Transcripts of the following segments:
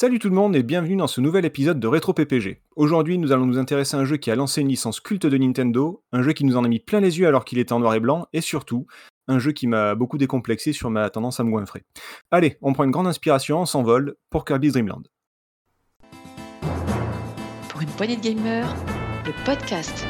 Salut tout le monde et bienvenue dans ce nouvel épisode de Rétro PPG. Aujourd'hui, nous allons nous intéresser à un jeu qui a lancé une licence culte de Nintendo, un jeu qui nous en a mis plein les yeux alors qu'il était en noir et blanc, et surtout, un jeu qui m'a beaucoup décomplexé sur ma tendance à me goinfrer. Allez, on prend une grande inspiration, on s'envole pour Kirby's Dream Land. Pour une poignée de gamers, le podcast.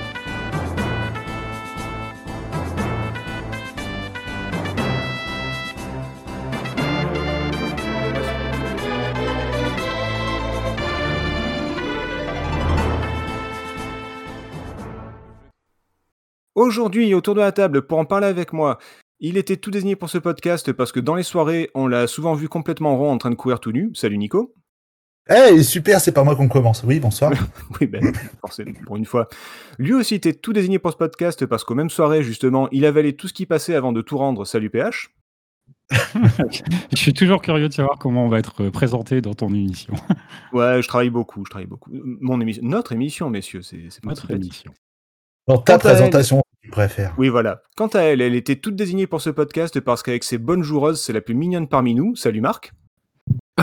Aujourd'hui, autour de la table, pour en parler avec moi, il était tout désigné pour ce podcast parce que dans les soirées, on l'a souvent vu complètement rond en train de courir tout nu. Salut Nico. Eh, super, c'est pas moi qu'on commence. Oui, bonsoir. oui, ben, forcément, pour une fois. Lui aussi était tout désigné pour ce podcast parce qu'aux mêmes soirées, justement, il avalait tout ce qui passait avant de tout rendre. Salut PH. je suis toujours curieux de savoir comment on va être présenté dans ton émission. ouais, je travaille beaucoup, je travaille beaucoup. Mon émission, notre émission, messieurs, c'est notre émission. Dans ta présentation, tu préfères. Oui, voilà. Quant à elle, elle était toute désignée pour ce podcast parce qu'avec ses bonnes joueuses, c'est la plus mignonne parmi nous. Salut Marc.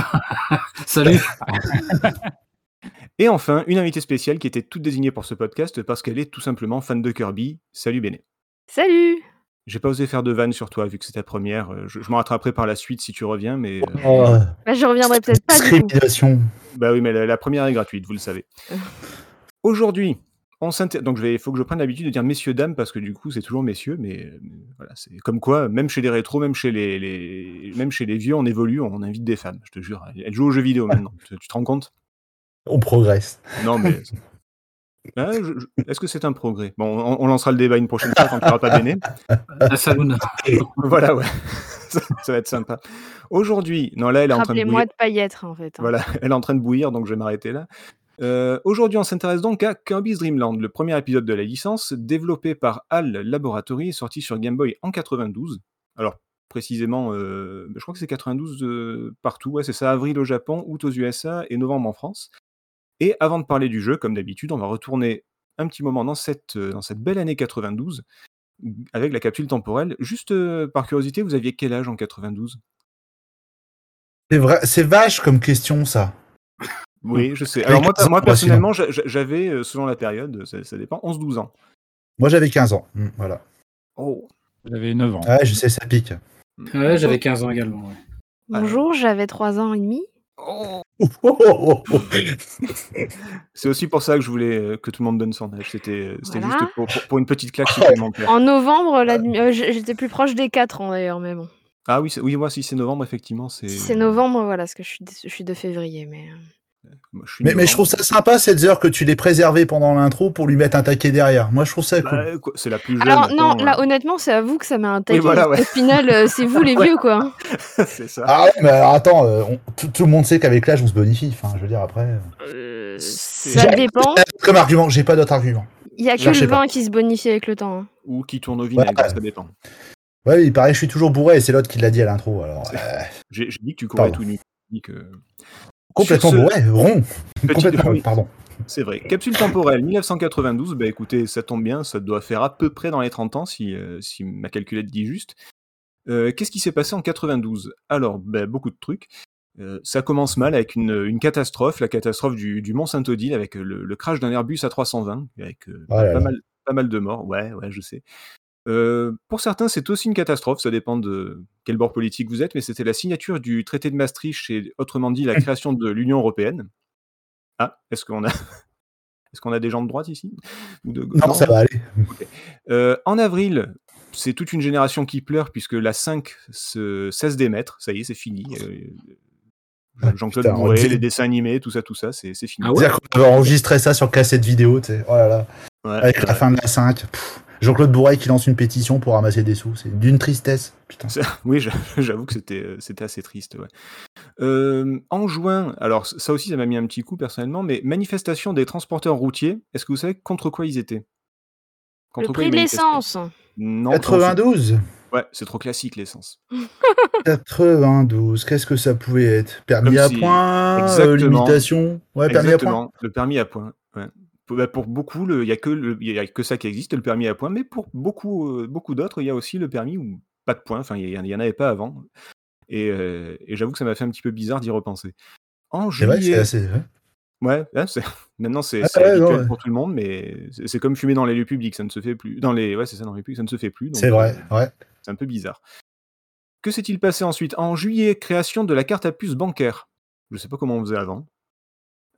Salut. Et enfin, une invitée spéciale qui était toute désignée pour ce podcast parce qu'elle est tout simplement fan de Kirby. Salut Béné. Salut. J'ai pas osé faire de vanne sur toi vu que c'est ta première. Je, m'en rattraperai par la suite si tu reviens, mais. Euh, oh. Bah, je reviendrai peut-être pas. Discrimination. Bah oui, mais la première est gratuite, vous le savez. Aujourd'hui, donc il faut que je prenne l'habitude de dire messieurs dames parce que du coup c'est toujours messieurs, mais, voilà, c'est comme quoi même chez les rétros, même chez les, même chez les vieux, on évolue, on invite des femmes. Je te jure, elles jouent aux jeux vidéo maintenant. tu, te rends compte? On progresse. Non mais ah, est-ce que c'est un progrès? Bon, on, lancera le débat une prochaine fois quand tu n'auras pas béné. voilà, ouais. ça, va être sympa. Aujourd'hui, non là elle est en train de Rappelez-moi de pas y être en fait. Hein. Voilà, elle est en train de bouillir, donc je vais m'arrêter là. Euh, aujourd'hui, on s'intéresse donc à Kirby's Dream Land, le premier épisode de la licence, développé par HAL Laboratory, sorti sur Game Boy en 92. Alors, précisément, euh, je crois que c'est 92 euh, partout, ouais, c'est ça, avril au Japon, août aux USA et novembre en France. Et avant de parler du jeu, comme d'habitude, on va retourner un petit moment dans cette, belle année 92, avec la capsule temporelle. Juste par curiosité, vous aviez quel âge en 92 C'est vrai, c'est vache comme question ça. Oui, je sais. Alors moi, personnellement, j'avais, euh, selon la période, ça, dépend, 11-12 ans. Moi j'avais 15 ans, mmh, voilà. Oh. J'avais 9 ans. Ouais, je sais, ça pique. Ouais, j'avais 15 ans également. Bonjour, j'avais 3 ans et demi. Oh. c'est aussi pour ça que je voulais euh, que tout le monde donne son âge. C'était euh, juste pour, une petite claque supplémentaire. En novembre, j'étais plus proche des 4 ans d'ailleurs, mais bon. Ah oui, oui moi si c'est novembre, effectivement. Si c'est novembre, voilà, parce que je suis, je suis de février. mais mais, je trouve ça sympa cette heure que tu l'aies préservé pendant l'intro pour lui mettre un taquet derrière. Moi je trouve ça cool. Bah, c'est la plus jeune. Alors non, là honnêtement c'est à vous que ça met un taquet. Au final euh, c'est vous les vieux quoi. c'est ça. Ah ouais, mais attends, euh, tout, le monde sait qu'avec l'âge on se bonifie. Enfin je veux dire après. Euh, ça dépend. Comme argument, j'ai pas d'autre argument. Il y a que le vin qui se bonifie avec le temps. Hein. Ou qui tourne au vinaigre, ça dépend. Ouais, il paraît que je suis toujours bourré et c'est l'autre qui l'a dit à l'intro. Alors. J'ai dit que tu courais tout nu. Que... Complètement ouais, rond. Complètement, pardon. C'est vrai. Capsule temporelle 1992, bah écoutez, ça tombe bien, ça doit faire à peu près dans les 30 ans si, euh, si ma calculette dit juste. Euh, qu'est-ce qui s'est passé en 92 Alors, bah, beaucoup de trucs. Euh, ça commence mal avec une, une, catastrophe, la catastrophe du, du Mont Saint-Odile avec le, crash d'un Airbus A320, avec oh pas, mal, pas mal de morts. Ouais, ouais, je sais. Pour certains, c'est aussi une catastrophe, ça dépend de quel bord politique vous êtes, mais c'était la signature du traité de Maastricht et autrement dit la mmh. création de l'Union européenne. Ah, est-ce qu'on a est-ce qu'on a des gens de droite ici? Non, ça va aller. Euh, en avril, c'est toute une génération qui pleure puisque la 5 se cesse d'émettre, ça y est, c'est fini. Euh, ah, Jean-Claude Bourré, les dessins animés, tout ça, tout ça, c'est fini. Ah ouais qu'on enregistrer ça sur cassette vidéo, tu sais. Oh là là. Avec la fin de la 5. Jean-Claude Bourret qui lance une pétition pour ramasser des sous. C'est d'une tristesse. Putain. Oui, j'avoue que c'était, euh, c'était assez triste. Ouais. Euh, en juin, alors ça aussi, ça m'a mis un petit coup personnellement, mais manifestation des transporteurs routiers. Est-ce que vous savez contre quoi ils étaient? Contre Le prix de l'essence. Non. 92 Ouais, c'est trop classique l'essence. 92, qu'est-ce que ça pouvait être? Permis à point, euh, limitation? Ouais, permis à point? Le permis à point. Ouais. Bah, pour beaucoup, il n'y a, que a que ça qui existe, le permis à points, mais pour beaucoup, euh, beaucoup d'autres, il y a aussi le permis où pas de points, enfin, il n'y en avait pas avant. Et, euh, et j'avoue que ça m'a fait un petit peu bizarre d'y repenser. En juillet. Assez... Ouais, maintenant c'est ah, pour tout le monde, mais c'est comme fumer dans les lieux publics, ça ne se fait plus. Dans les, ouais, c'est ça, dans les publics, ça ne se fait plus. C'est vrai, euh, ouais. C'est un peu bizarre. Que s'est-il passé ensuite? En juillet, création de la carte à puce bancaire. Je sais pas comment on faisait avant.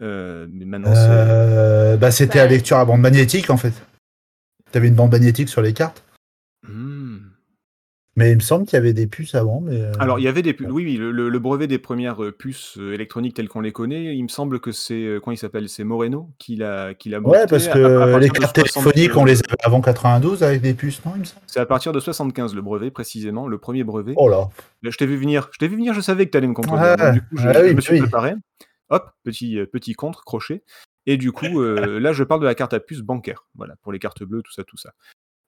Euh, mais maintenant, euh, bah, c'était à lecture à bande magnétique en fait. T'avais une bande magnétique sur les cartes. Mmh. Mais il me semble qu'il y avait des puces avant. Mais euh, Alors, il y avait des puces. Oui, oui, le, brevet des premières euh, puces euh, électroniques telles qu'on les connaît, il me semble que c'est. Comment il s'appelle C'est Moreno qui l'a qui l'a Ouais, parce que les cartes téléphoniques, on les avait avant 92 avec des puces, non C'est à partir de 75 le brevet, précisément, le premier brevet. Oh là Je t'ai vu venir, je t'ai vu venir, je savais que tu allais me comprendre. du coup, je, me suis préparé. Hop, petit, petit contre, crochet. Et du coup, là, je parle de la carte à puce bancaire. Voilà, pour les cartes bleues, tout ça, tout ça.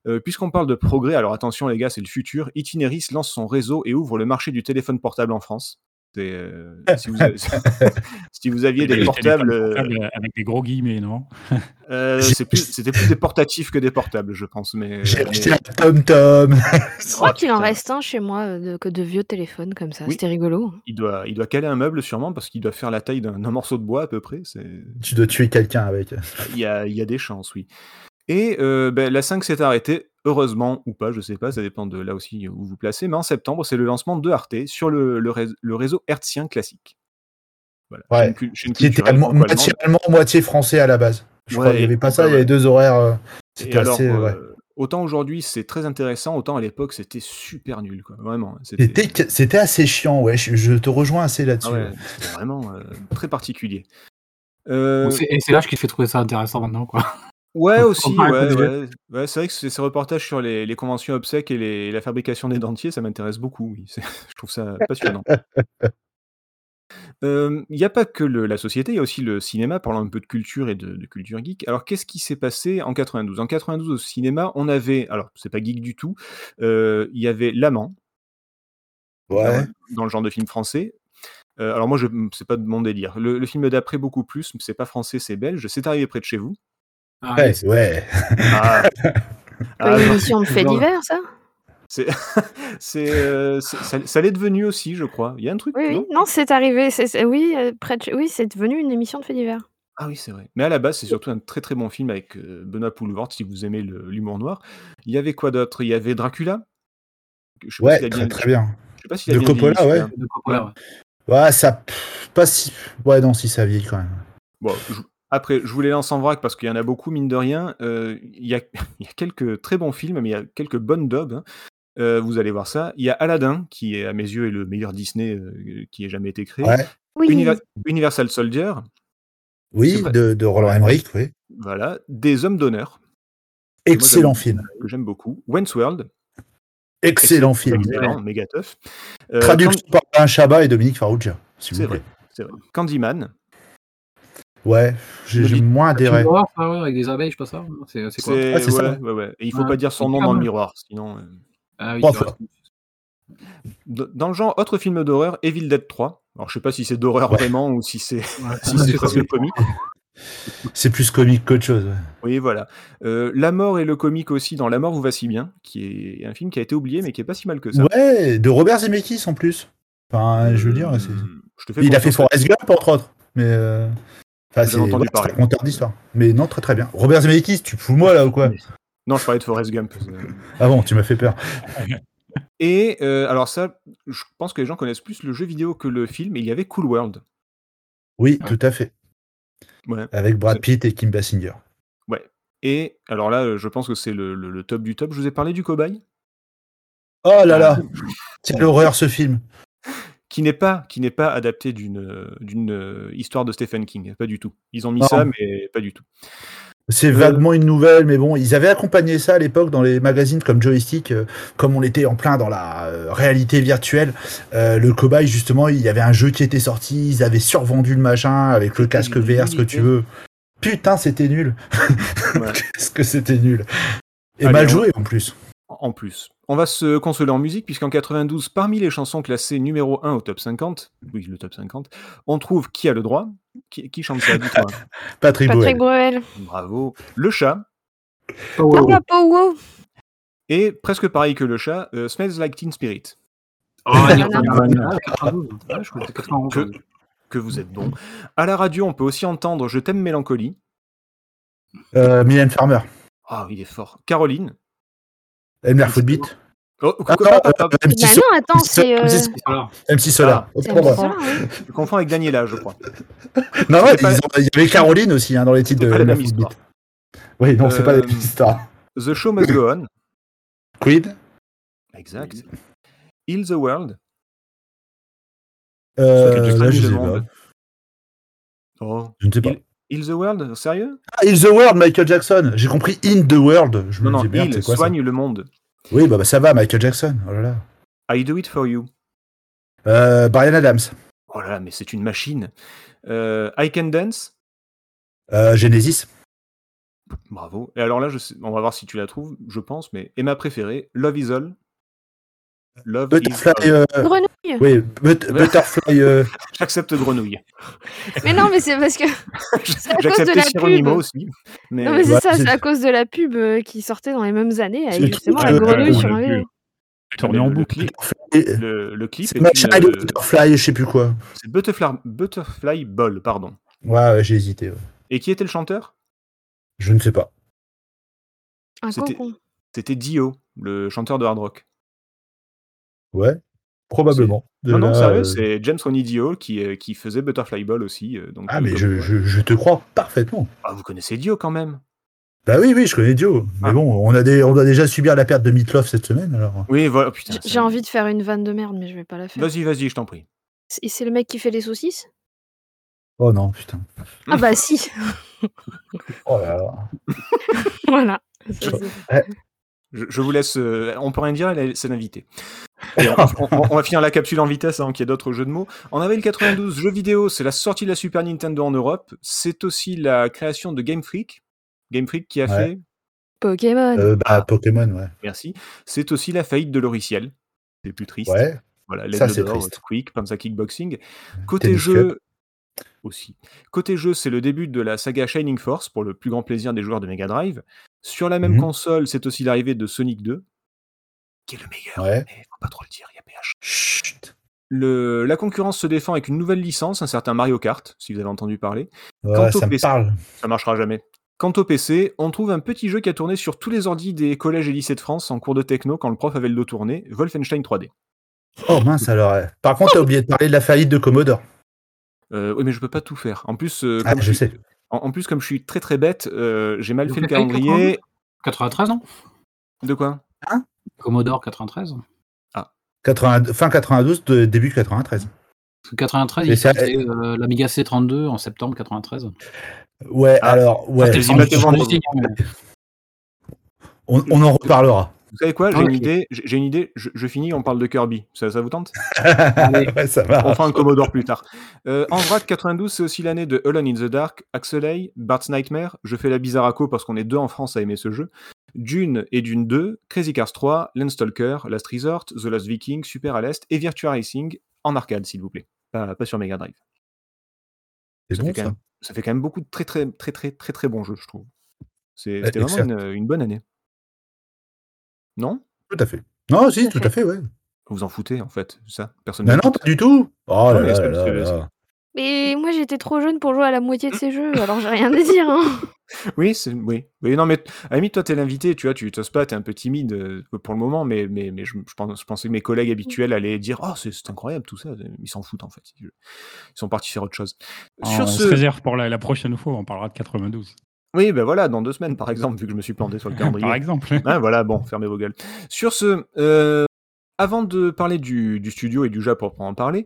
Euh, puisqu'on parle de progrès, alors attention les gars, c'est le futur. Itineris lance son réseau et ouvre le marché du téléphone portable en France. Euh, si, vous si, vous aviez des portables, euh, avec des gros guillemets, non? C'était plus, des portatifs que des portables, je pense. Mais j'ai acheté un Tom Tom. Je crois qu'il en reste un chez moi de, de vieux téléphones comme ça. C'était rigolo. Il doit, il doit caler un meuble sûrement parce qu'il doit faire la taille d'un morceau de bois à peu près. Tu dois tuer quelqu'un avec. Il y a, il y a des chances, oui. Et euh, ben, la 5 s'est arrêtée, heureusement ou pas, je sais pas, ça dépend de là aussi où vous placez, mais en septembre, c'est le lancement de Arte sur le, le, réseau hertzien classique. Voilà. Ouais. Qui était moitié allemand, moitié français à la base. Je crois qu'il n'y avait pas ça, il y avait deux horaires. Euh, c'était assez. Euh, autant aujourd'hui c'est très intéressant, autant à l'époque c'était super nul, quoi. Vraiment. C'était assez chiant, ouais. Je, te rejoins assez là-dessus. Ah c'était vraiment très particulier. Et c'est l'âge qui te fait trouver ça intéressant maintenant, quoi. Ouais, aussi, ouais, ouais. c'est vrai que ces reportages sur les, les conventions obsèques et les, la fabrication des dentiers, ça m'intéresse beaucoup, oui. Je trouve ça passionnant. Il n'y a pas que la société, il y a aussi le cinéma, parlant un peu de culture et de, culture geek. Alors, qu'est-ce qui s'est passé en 92 En 92, au cinéma, on avait, alors, c'est pas geek du tout, il y avait L'Amant, ouais. dans, le genre de film français. alors, moi, je c'est pas de mon délire. Le, le film d'après, beaucoup plus, c'est pas français, c'est belge. C'est arrivé près de chez vous. Ah, ouais, ouais. Ah. ah une émission de fait divers, ça? C'est, euh, c'est, ça, l'est devenu aussi, je crois. Il y a un truc. Oui, non, non c'est arrivé. C'est, oui, euh, près oui, c'est devenu une émission de fait divers. Ah oui, c'est vrai. Mais à la base, c'est surtout un très très bon film avec euh, Benoît Poulvord, si vous aimez l'humour noir. Il y avait quoi d'autre? Il y avait Dracula? Je ouais, très, très bien. Je sais pas si de Coppola, ouais. De Coppola, ouais. ouais. ça. Pas si. Ouais, non, si ça vieillit quand même. Bon, je, après, je vous les lance en vrac parce qu'il y en a beaucoup, mine de rien. Euh, il y, a, quelques très bons films, mais il y a quelques bonnes dubs. Hein. Euh, vous allez voir ça. Il y a Aladdin, qui est à mes yeux est le meilleur Disney euh, qui ait jamais été créé. Universal Soldier. Oui, de, Roland Emmerich, oui. Voilà. Des Hommes d'honneur. Excellent film. Que j'aime beaucoup. Wentz World. Excellent, film. Excellent, méga tough. Traduction par Alain Chabat et Dominique Farrugia. C'est vrai, vrai. Candyman. Ouais, j'ai moins adhéré. Miroir, avec des abeilles, je sais pas ça. C'est quoi ah, C'est ça. Ouais, ouais. Et il faut pas dire son nom dans le miroir, sinon. Euh, ah oui, dans le genre autre film d'horreur, Evil Dead 3. Alors je sais pas si c'est d'horreur vraiment ou si c'est si presque comique. C'est plus comique qu'autre chose. Oui, voilà. Euh, la mort et le comique aussi dans La mort vous va si bien, qui est un film qui a été oublié mais qui est pas si mal que ça. Ouais, de Robert Zemeckis en plus. Enfin, je veux dire, je il a fait Forrest Gump entre autres, mais. Euh, Enfin, c'est entendu parler. un d'histoire. Mais non, très très bien. Robert Zemeckis, tu fous moi là ou quoi? Non, je parlais de Forrest Gump. ah bon, tu m'as fait peur. Et euh, alors ça, je pense que les gens connaissent plus le jeu vidéo que le film. il y avait Cool World. Oui, tout à fait. Avec Brad Pitt et Kim Basinger. Ouais. Et alors là, je pense que c'est le, top du top. Je vous ai parlé du cobaye? Oh là là C'est l'horreur ce film qui n'est pas, qui n'est pas adapté d'une, d'une histoire de Stephen King, pas du tout. Ils ont mis ça, mais pas du tout. C'est euh, vaguement une nouvelle, mais bon, ils avaient accompagné ça à l'époque dans les magazines comme Joystick, euh, comme on était en plein dans la euh, réalité virtuelle. le cobaye, justement, il y avait un jeu qui était sorti, ils avaient survendu le machin avec le casque VR, ce que tu veux. Putain, c'était nul. Qu'est-ce que c'était nul. Et mal joué en plus. En plus. On va se consoler en musique, puisqu'en 92, parmi les chansons classées numéro 1 au top 50, oui, le top 50, on trouve Qui a le droit? Qui, chante ça? Patrick, Patrick Bruel. Bravo. Le chat. Et presque pareil que le chat, euh, Smells Like Teen Spirit. Oh, que vous êtes bon. À la radio, on peut aussi entendre Je t'aime mélancolie. Euh, Mylène Farmer. Ah, il est fort. Caroline. Elmer Footbeat. Oh, Ah, non, euh, MC Bah Solar. non, attends, c'est. euh, MC MC Solar. Ah. hein. Je confonds avec Daniela, je crois. Non, ouais, pas- il y avait Caroline aussi hein, dans les titres de pas la Footbeat. Oui, non, c'est pas Euh, la même histoire. The Show Must Go On. Queen. Exact. Heal the World. Euh, là, je sais pas. Oh. Je ne sais pas. Heal the World Sérieux? Ah, In the World, Michael Jackson. J'ai compris In the World. Je me Non, merde, c'est quoi ça? soigne le monde. Oui, bah, bah, ça va, Michael Jackson. Oh là là. I do it for you. Euh, Brian Adams. Oh là là, mais c'est une machine. Euh, I can dance? Euh, Genesis. Bravo. Et alors là, je sais- on va voir si tu la trouves, je pense, mais. Et ma préférée, Love is All. Love Butterfly. is euh, Grenouille. Oui, but- Butterfly. euh, J'accepte grenouille. Mais non, mais c'est parce que. à cause de la Cyril pub. aussi. Mais, Non, mais c'est Ouais, ça, c'est- c'est à cause de la pub euh, qui sortait dans les mêmes années C'est avec justement la grenouille sur un vélo. Tourné en le, le boucle. le, le clip C'est est Match une, euh, Butterfly, je sais plus quoi. c'est Butterfly, Butterfly Ball, pardon. Ouais, ouais, j'ai hésité. ouais. Et qui était le chanteur? Je ne sais pas. C'était Dio, le chanteur de hard rock. Ouais, probablement. Non, non, sérieux, euh, c'est James Ronnie Dio qui, euh, qui faisait Butterfly Ball aussi. euh, donc, Ah, mais je, je, je te crois parfaitement. Ah, vous connaissez Dio quand même? Bah oui, oui, je connais Dio. Mais Ah. bon, on a, des, on a déjà subir la perte de Meatloaf cette semaine, alors. Oui, voilà, putain. J'ai- envie de faire une vanne de merde, mais je vais pas la faire. Vas-y, vas-y, je t'en prie. Et c'est le mec qui fait les saucisses? Oh non, putain. Ah bah si Oh là là. Voilà. C'est- Je, je vous laisse. on peut rien dire, c'est l'invité. Et on, on- on va finir la capsule en vitesse, avant qu'il y ait d'autres jeux de mots. En avril 92, jeux vidéo, c'est la sortie de la Super Nintendo en Europe. C'est aussi la création de Game Freak. Game Freak qui a Ouais. fait. Pokémon. Euh, bah, Pokémon, ouais. Merci. C'est aussi la faillite de Loriciel. C'est plus triste. Ouais. Voilà, Ça, c'est triste. Quick, Panza Kickboxing. Côté Tennis jeu, aussi. Côté jeu, c'est le début de la saga Shining Force pour le plus grand plaisir des joueurs de Mega Drive. Sur la même Mhm. console, c'est aussi l'arrivée de Sonic 2, qui est le meilleur. Ouais. Mais faut pas trop le dire, il y a PH. Chut. Le, la concurrence se défend avec une nouvelle licence, un certain Mario Kart, si vous avez entendu parler. Ouais, Quant au ça me PC. parle. Ça marchera jamais. Quant au PC, on trouve un petit jeu qui a tourné sur tous les ordis des collèges et lycées de France en cours de techno quand le prof avait le dos tourné, Wolfenstein 3D. Oh mince alors. ouais. Par contre, t'as oublié de parler de la faillite de Commodore. Euh, oui, mais je peux pas tout faire. En plus, euh, Ah, comme je suis- sais. En, en plus, comme je suis très très bête, euh, j'ai mal Donc, fait le calendrier. 93, non De quoi? Commodore 93. 80 fin 92, de- début 93. Parce que 93, Mais il ça- euh, l'Amiga C32 en septembre 93. Ouais, Ah, alors, ouais. hein, mais- On, on en reparlera. Vous savez quoi J'ai une idée. J'ai une idée. Je, je finis. On parle de Kirby. Ça, ça vous tente? Ouais, ça va. On fera un Commodore plus tard. Euh, en vrac 92, c'est aussi l'année de Alone in the Dark, Axelay, Bart's Nightmare. Je fais la bizarraco parce qu'on est deux en France à aimer ce jeu. Dune et Dune 2, Crazy Cars 3, Landstalker, Last Resort, The Last Viking, Super à l'Est et Virtua Racing en arcade, s'il vous plaît. Pas, pas sur Mega Drive. C'est ça, bon, fait quand ça. même, ça fait quand même beaucoup de très très très très très très bons jeux, je trouve. Ouais, C'était vraiment une, une bonne année. Non? Tout à fait. Non, si, Tout à fait, ouais. Vous vous en foutez, en fait, ça? Personne Non, ne non, pas du tout. Oh là là. Mais moi j'étais trop jeune pour jouer à la moitié de ces jeux, alors j'ai rien à dire. Hein. Oui, c'est oui. Oui, non, mais limite, toi, t'es l'invité, tu vois, tu t'oses pas, t'es un peu timide euh, pour le moment, mais, mais, mais je, je pense, je pensais que mes collègues habituels allaient dire Oh, c'est c'est incroyable tout ça. Ils s'en foutent, en fait. Ils sont partis faire autre chose. On Sur se ce. réserve pour la, la prochaine fois, on parlera de 92. Oui, ben voilà, dans deux semaines, par exemple, vu que je me suis planté sur le calendrier. Par exemple. Ah, voilà, bon, fermez vos gueules. Sur ce, euh, avant de parler du, du studio et du jeu pour en parler,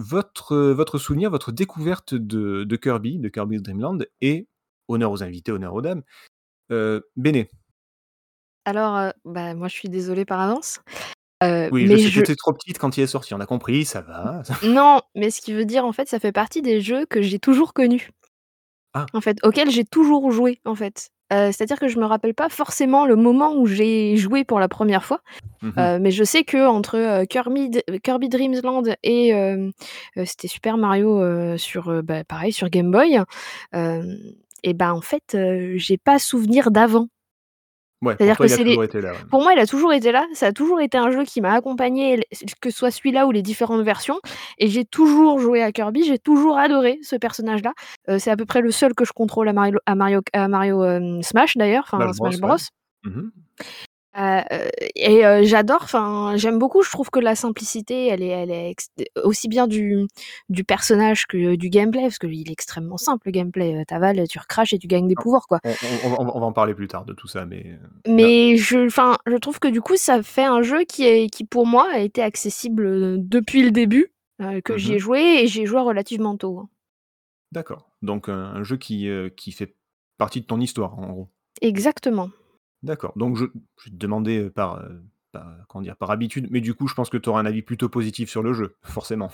votre, euh, votre souvenir, votre découverte de, de Kirby, de Kirby's Dream Land, et honneur aux invités, honneur aux dames. Euh, Béné, Alors, euh, bah, moi je suis désolée par avance. Euh, oui, mais je sais que je- t'étais trop petite quand il est sorti, on a compris, ça va. Non, mais ce qui veut dire en fait, ça fait partie des jeux que j'ai toujours connus. Ah. En fait, auxquels j'ai toujours joué en fait. Euh, C'est-à-dire que je me rappelle pas forcément le moment où j'ai joué pour la première fois, Mhm. euh, mais je sais que entre euh, Kirby, Kirby Dreams Land et c'était Super Mario sur bah, pareil sur Game Boy, et ben en fait, j'ai pas souvenir d'avant. Ouais, C'est-à-dire que c'est les là, ouais. pour moi, il a toujours été là. Ça a toujours été un jeu qui m'a accompagné, que ce soit celui-là ou les différentes versions et j'ai toujours joué à Kirby, j'ai toujours adoré ce personnage-là. Heu, c'est à peu près le seul que je contrôle à Mario à Mario à Mario, hem, Smash d'ailleurs, enfin Smash Bros, Bros. ouais. Mmh mh. Heu, et heu, j'adore, enfin, j'aime beaucoup. Je trouve que la simplicité, elle est elle est aussi bien du du personnage que du gameplay, parce qu'il est extrêmement simple le gameplay, heu, tu avales, tu recraches et tu gagnes des Ah, pouvoirs, quoi. on on on va on va en parler plus tard de tout ça, mais, là Mais je enfin, je trouve que du coup, ça fait un jeu qui est qui pour moi a été accessible, depuis le début, que j'y ai joué et j'y ai joué relativement tôt, hein. D'accord, donc un jeu qui, qui fait partie de ton histoire, en gros? Exactement. D'accord, donc je je vais te demander, heu, par, heu, par comment dire? Par habitude, mais du coup, je pense que tu auras un avis plutôt positif sur le jeu, forcément?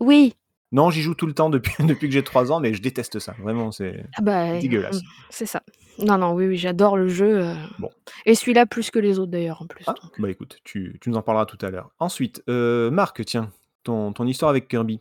Oui. Non, j'y joue tout le temps depuis depuis que j'ai 3 ans, mais je déteste ça. Vraiment, c'est Ah bah, mmh, dégueulasse. c'est ça. Non, non, oui, oui, j'adore le jeu, Bon. et celui-là plus que les autres d'ailleurs, en plus, Ah, donc bah, écoute, tu tu nous en parleras tout à l'heure. Ensuite, heu, Marc, tiens, ton ton histoire avec Kirby?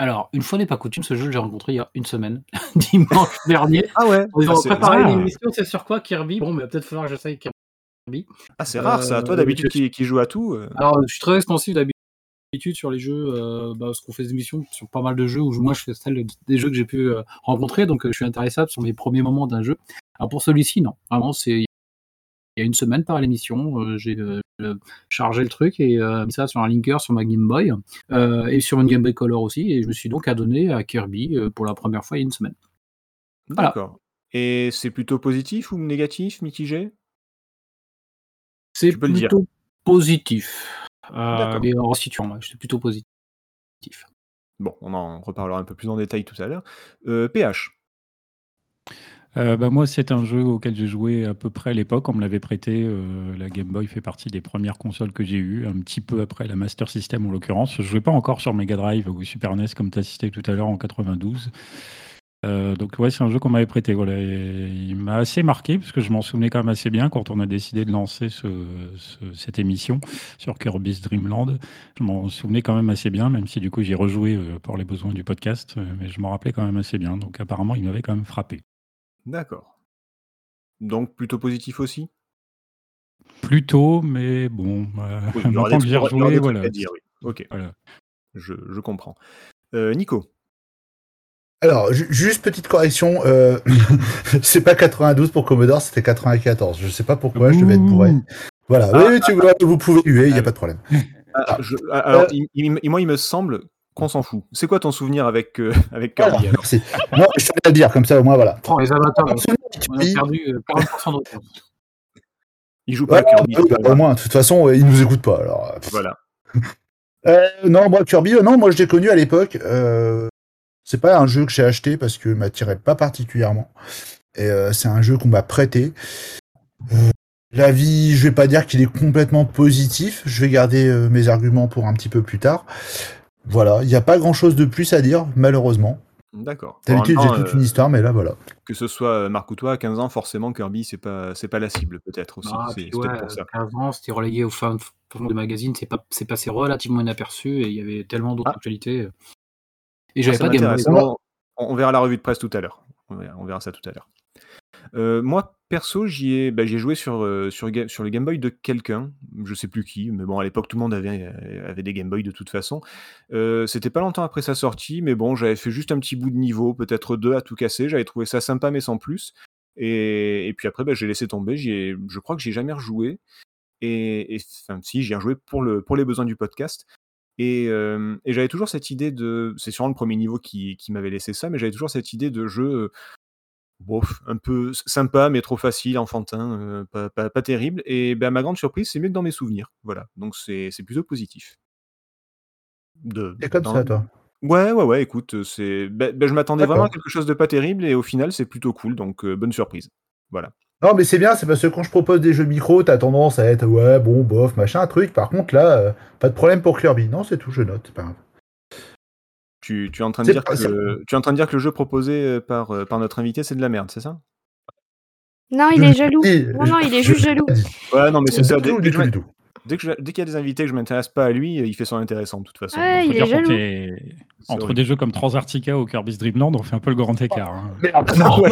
Alors, une fois n'est pas coutume, ce jeu, je l'ai rencontré il y a 1 semaine, dimanche dernier. Ah ouais? Ils ont c'est préparé ah! l'émission, c'est sur quoi, Kirby? Bon, mais peut-être falloir que j'essaye Kirby. Ah, c'est rare ça. Toi, d'habitude, je qui qui joue à tout, heu alors, je suis très expansif d'habitude sur les jeux, heu, bah, parce qu'on fait des émissions sur pas mal de jeux où moi je fais celle des jeux que j'ai pu, rencontrer, donc je suis intéressable sur mes premiers moments d'un jeu. Alors pour celui-ci, non. Vraiment, c'est il y a 1 semaine par l'émission, heu, j'ai, heu, chargé le truc et mis ça sur un linker sur ma Game Boy, et sur une Game Boy Color aussi et je me suis donc adonné à Kirby, pour la 1re fois il y a 1 semaine. Voilà. D'accord et c'est plutôt positif ou négatif, mitigé? C'est le dire. plutôt positif, D'accord. mais en resituant, ouais, c'est plutôt positif. Bon, on en reparlera un peu plus en détail tout à l'heure. Heu, PH? Heu, bah, moi, c'est un jeu auquel j'ai joué à peu près à l'époque. On me l'avait prêté, heu, la Game Boy fait partie des 1res consoles que j'ai eues, un petit peu après la Master System, en l'occurrence. Je jouais pas encore sur Mega Drive ou Super NES comme tu as cité tout à l'heure en 92. Heu, donc ouais, c'est un jeu qu'on m'avait prêté, il m'a assez marqué parce que je m'en souvenais quand même assez bien quand on a décidé de lancer ce ce cette émission sur Kirby's Dream Land. Je m'en souvenais quand même assez bien, même si du coup j'y rejoué, pour les besoins du podcast, mais je m'en rappelais quand même assez bien, donc apparemment, il m'avait quand même frappé. D'accord. Donc plutôt positif aussi? Plutôt, mais bon, heu, Oui, il y aura maintenant des que il j'y y ai aura il y aura rejoué, des trucs voilà, à dire, oui. OK. voilà. Je je comprends. Heu, Nico? Alors, ju juste petite correction, heu, c'est pas 92 pour Commodore, c'était 94. Je sais pas pourquoi, je devais être bourré. Ouh! Voilà, Ah, oui, tu vois, vous pouvez huer, il y a ah, pas de problème. ah, Ah, je a alors, heu il il me moi, il me semble qu'on s'en fout. C'est quoi ton souvenir avec, heu, avec Voilà, Kirby, alors? merci. Moi, je à le dire, comme ça, au moins, voilà. Oh, les souvenir avec on a Kirby perdu, heu, 40 % d'audience. Il joue pas à Kirby, c'est bah, au moins, de toute façon, ils nous écoutent pas, alors, heu Voilà. Heu, non, moi, Kirby, non, moi, je l'ai connu à l'époque, c'est pas un jeu que j'ai acheté parce que m'attirait pas particulièrement et c'est un jeu qu'on m'a prêté. L'avis, je vais pas dire qu'il est complètement positif, je vais garder, mes arguments pour un petit peu plus tard. Voilà, il y a pas grand chose de plus à dire, malheureusement. D'accord. D'habitude, j'ai toute une histoire, mais là, voilà. que ce soit, heu, Marc ou toi, à 15 ans, forcément, Kirby, c'est pas c'est pas la cible, peut-être aussi. Ah, C'est ouais, peut-être pour heu, ça. 15 ans, c'était relégué au fin des magazines, c'est pas c'est passé relativement inaperçu et il y avait tellement d'autres Ah. actualités, et Ah, j'avais ça pas de Game Boy. m'intéresse. On on verra la revue de presse tout à l'heure. On verra on verra ça tout à l'heure. Moi, perso, j'y ai bah, joué sur, sur sur le Game Boy de quelqu'un, je sais plus qui, mais bon, à l'époque, tout le monde avait, avait des Game Boy de toute façon. C'était pas longtemps après sa sortie, mais bon, j'avais fait juste un petit bout de niveau, peut-être 2 à tout casser. J'avais trouvé ça sympa, mais sans plus et et puis après, bah, j'ai laissé tomber. J'y je crois que j'y ai jamais rejoué et et enfin, si, j'y ai rejoué pour le pour les besoins du podcast et et j'avais toujours cette idée de c'est sûrement le 1er niveau qui qui m'avait laissé ça, mais j'avais toujours cette idée de jeu, bof, un peu sympa, mais trop facile, enfantin, heu, pas pas pas terrible et bah, à ma grande surprise, c'est mieux que dans mes souvenirs. Voilà, donc c'est plutôt positif. De es comme dans ça, toi? ouais, ouais, ouais, écoute, c'est bah bah, je m'attendais vraiment à quelque chose de pas terrible et au final, c'est plutôt cool, donc heu, bonne surprise. Voilà. Non, mais c'est bien, c'est parce que quand je propose des jeux micro, tu as tendance à être: «Ouais, bon, bof, machin, truc». Par contre, là, heu, pas de problème pour Kirby. Non, c'est tout, je note, pas grave. Tu tu es en train de dire que tu es en train de dire que le jeu proposé, heu, par, heu, par notre invité, c'est de la merde, c'est ça? Non, il est jaloux. Non, non, il est juste jaloux. Ouais, non, mais c'est ça, tout, dès du dès qu'il y a des invités que je m'intéresse pas à lui, il fait son intéressant de toute façon. Ouais, il est jaloux. Entre des jeux comme Transarctica ou Kirby's Dream Land, on fait un peu le grand écart. hein. Non, ouais.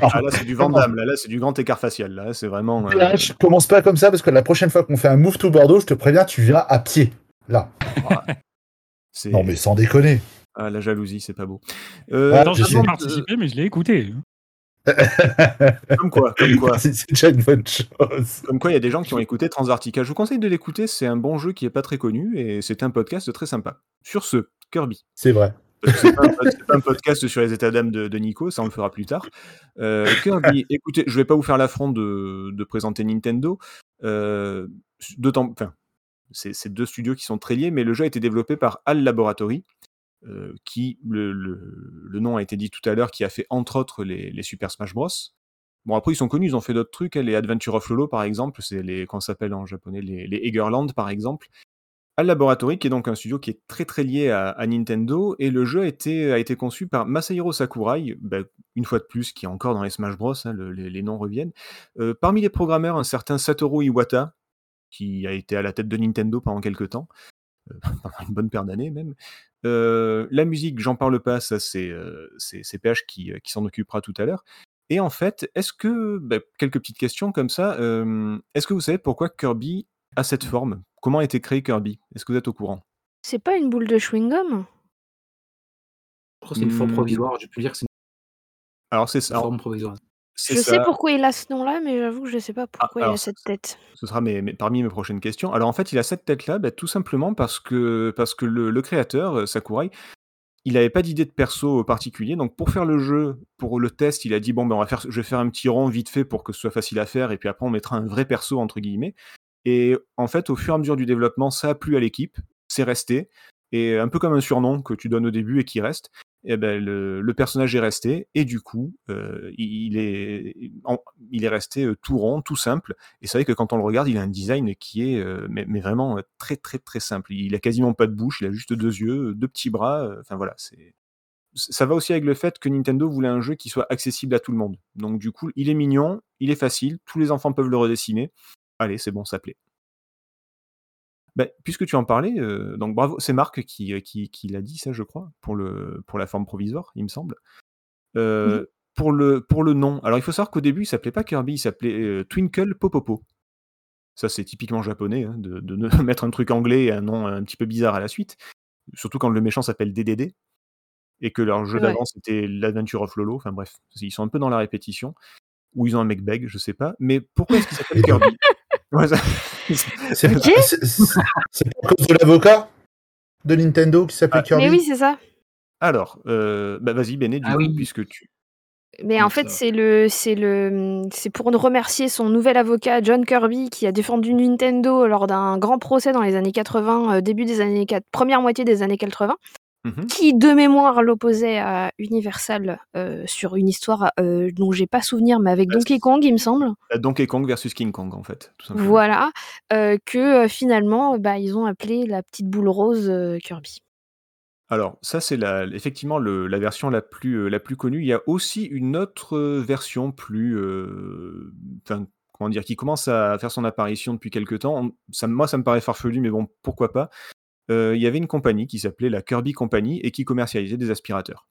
Ah, là, c'est du Vandame, là, là c'est du grand écart facial. Là, c'est vraiment. euh, Là, je commence pas comme ça parce que la prochaine fois qu'on fait un move to Bordeaux, je te préviens, tu viens à pied. Là. C'est- Non, mais sans déconner. Ah, la jalousie, c'est pas beau. Euh, Ah, Attends, je j'ai pas participé, mais je l'ai écouté. comme quoi, comme quoi. C'est c'est déjà une bonne chose. Comme quoi, il y a des gens qui ont écouté Transarctica. Je vous conseille de l'écouter, c'est un bon jeu qui est pas très connu et c'est un podcast très sympa. Sur ce, Kirby. C'est vrai. C'est pas, un pod- c'est pas un podcast sur les états d'âme de, de Nico, ça on le fera plus tard. Euh, Kirby, écoutez, je vais pas vous faire l'affront de, de présenter Nintendo. Euh, D'autant, enfin, c'est deux studios qui sont très liés, mais le jeu a été développé par HAL Laboratory, euh, qui, le, nom a été dit tout à l'heure, qui a fait entre autres les, Super Smash Bros. Bon, après, ils sont connus, ils ont fait d'autres trucs, hein, les Adventure of Lolo par exemple, c'est les, qu'on s'appelle en japonais, les, Egerland par exemple. HAL Laboratory, qui est donc un studio qui est très très lié à, Nintendo, et le jeu a été, conçu par Masahiro Sakurai, ben, une fois de plus, qui est encore dans les Smash Bros, hein, le- les, les noms reviennent. Euh, parmi les programmeurs, un certain Satoru Iwata, qui a été à la tête de Nintendo pendant quelques temps, euh, pendant une bonne paire d'années même. Euh, la musique, j'en parle pas, ça c'est euh, PH qui, euh, qui s'en occupera tout à l'heure. Et en fait, est-ce que, ben, quelques petites questions comme ça, euh, est-ce que vous savez pourquoi Kirby a cette forme? Comment a été créé Kirby? Est-ce que vous êtes au courant? C'est pas une boule de chewing-gum? Je crois que c'est une forme Hmm. provisoire. J'ai pu dire que c'est Alors c'est une ça. Forme provisoire. Je ça. sais pourquoi il a ce nom-là, mais j'avoue que je sais pas pourquoi il alors, a cette tête. Ce sera mes, mes- parmi mes prochaines questions. Alors en fait, il a cette tête-là, bah, tout simplement parce que, parce que le, le créateur, euh, Sakurai, il n'avait pas d'idée de perso particulier. Donc pour faire le jeu, pour le test, il a dit bon ben on va faire, je vais faire un petit rond vite fait pour que ce soit facile à faire, et puis après on mettra un vrai perso entre guillemets. Et en fait, au fur et à mesure du développement, ça a plu à l'équipe, c'est resté, et un peu comme un surnom que tu donnes au début et qui reste. Et ben le, personnage est resté, et du coup, euh, il, est, il est resté euh, tout rond, tout simple. Et c'est vrai que quand on le regarde, il a un design qui est euh, mais, vraiment très très très simple. Il a quasiment pas de bouche, il a juste deux yeux, deux petits bras. Enfin voilà, c'est ça va aussi avec le fait que Nintendo voulait un jeu qui soit accessible à tout le monde. Donc du coup, il est mignon, il est facile, tous les enfants peuvent le redessiner. Allez, c'est bon, ça plaît. Ben, puisque tu en parlais, euh, donc bravo, c'est Marc qui, euh, qui, qui l'a dit ça, je crois, pour, le, pour la forme provisoire, il me semble. Euh, pour, le, pour le nom, alors il faut savoir qu'au début, il s'appelait pas Kirby, il s'appelait euh, Twinkle Popopo. Ça, c'est typiquement japonais, hein, de, de mettre un truc anglais et un nom un petit peu bizarre à la suite. Surtout quand le méchant s'appelle DDD. Et que leur jeu Ouais. d'avant, c'était l'Adventure of Lolo. Enfin bref, ils sont un peu dans la répétition. Ou ils ont un mec beg, je sais pas. Mais pourquoi est-ce qu'il s'appelle Kirby? C'est Ok. c'est- c'est- c'est pas à cause de l'avocat de Nintendo qui s'appelait Ah, Kirby Mais oui, c'est ça. Alors, euh, bah vas-y, Béné, du Ah coup, oui. puisque tu. Mais en fait, c'est le, c'est le, c'est pour remercier son nouvel avocat John Kirby qui a défendu Nintendo lors d'un grand procès dans les années 80, euh, début des années 4, première moitié des années 80, Mhm. qui de mémoire l'opposait à Universal euh, sur une histoire euh, dont j'ai pas souvenir, mais avec Donkey Kong, il me semble. Euh, Donkey Kong versus King Kong, en fait. Tout simplement. Voilà, euh, que finalement, bah, ils ont appelé la petite boule rose Kirby. Alors, ça, c'est effectivement le- la version la plus, la plus connue. Il y a aussi une autre version plus. comment dire, qui commence à faire son apparition depuis quelques temps. Ça, moi, ça me paraît farfelu, mais bon, pourquoi pas. Euh, il y avait une compagnie qui s'appelait la Kirby Company et qui commercialisait des aspirateurs.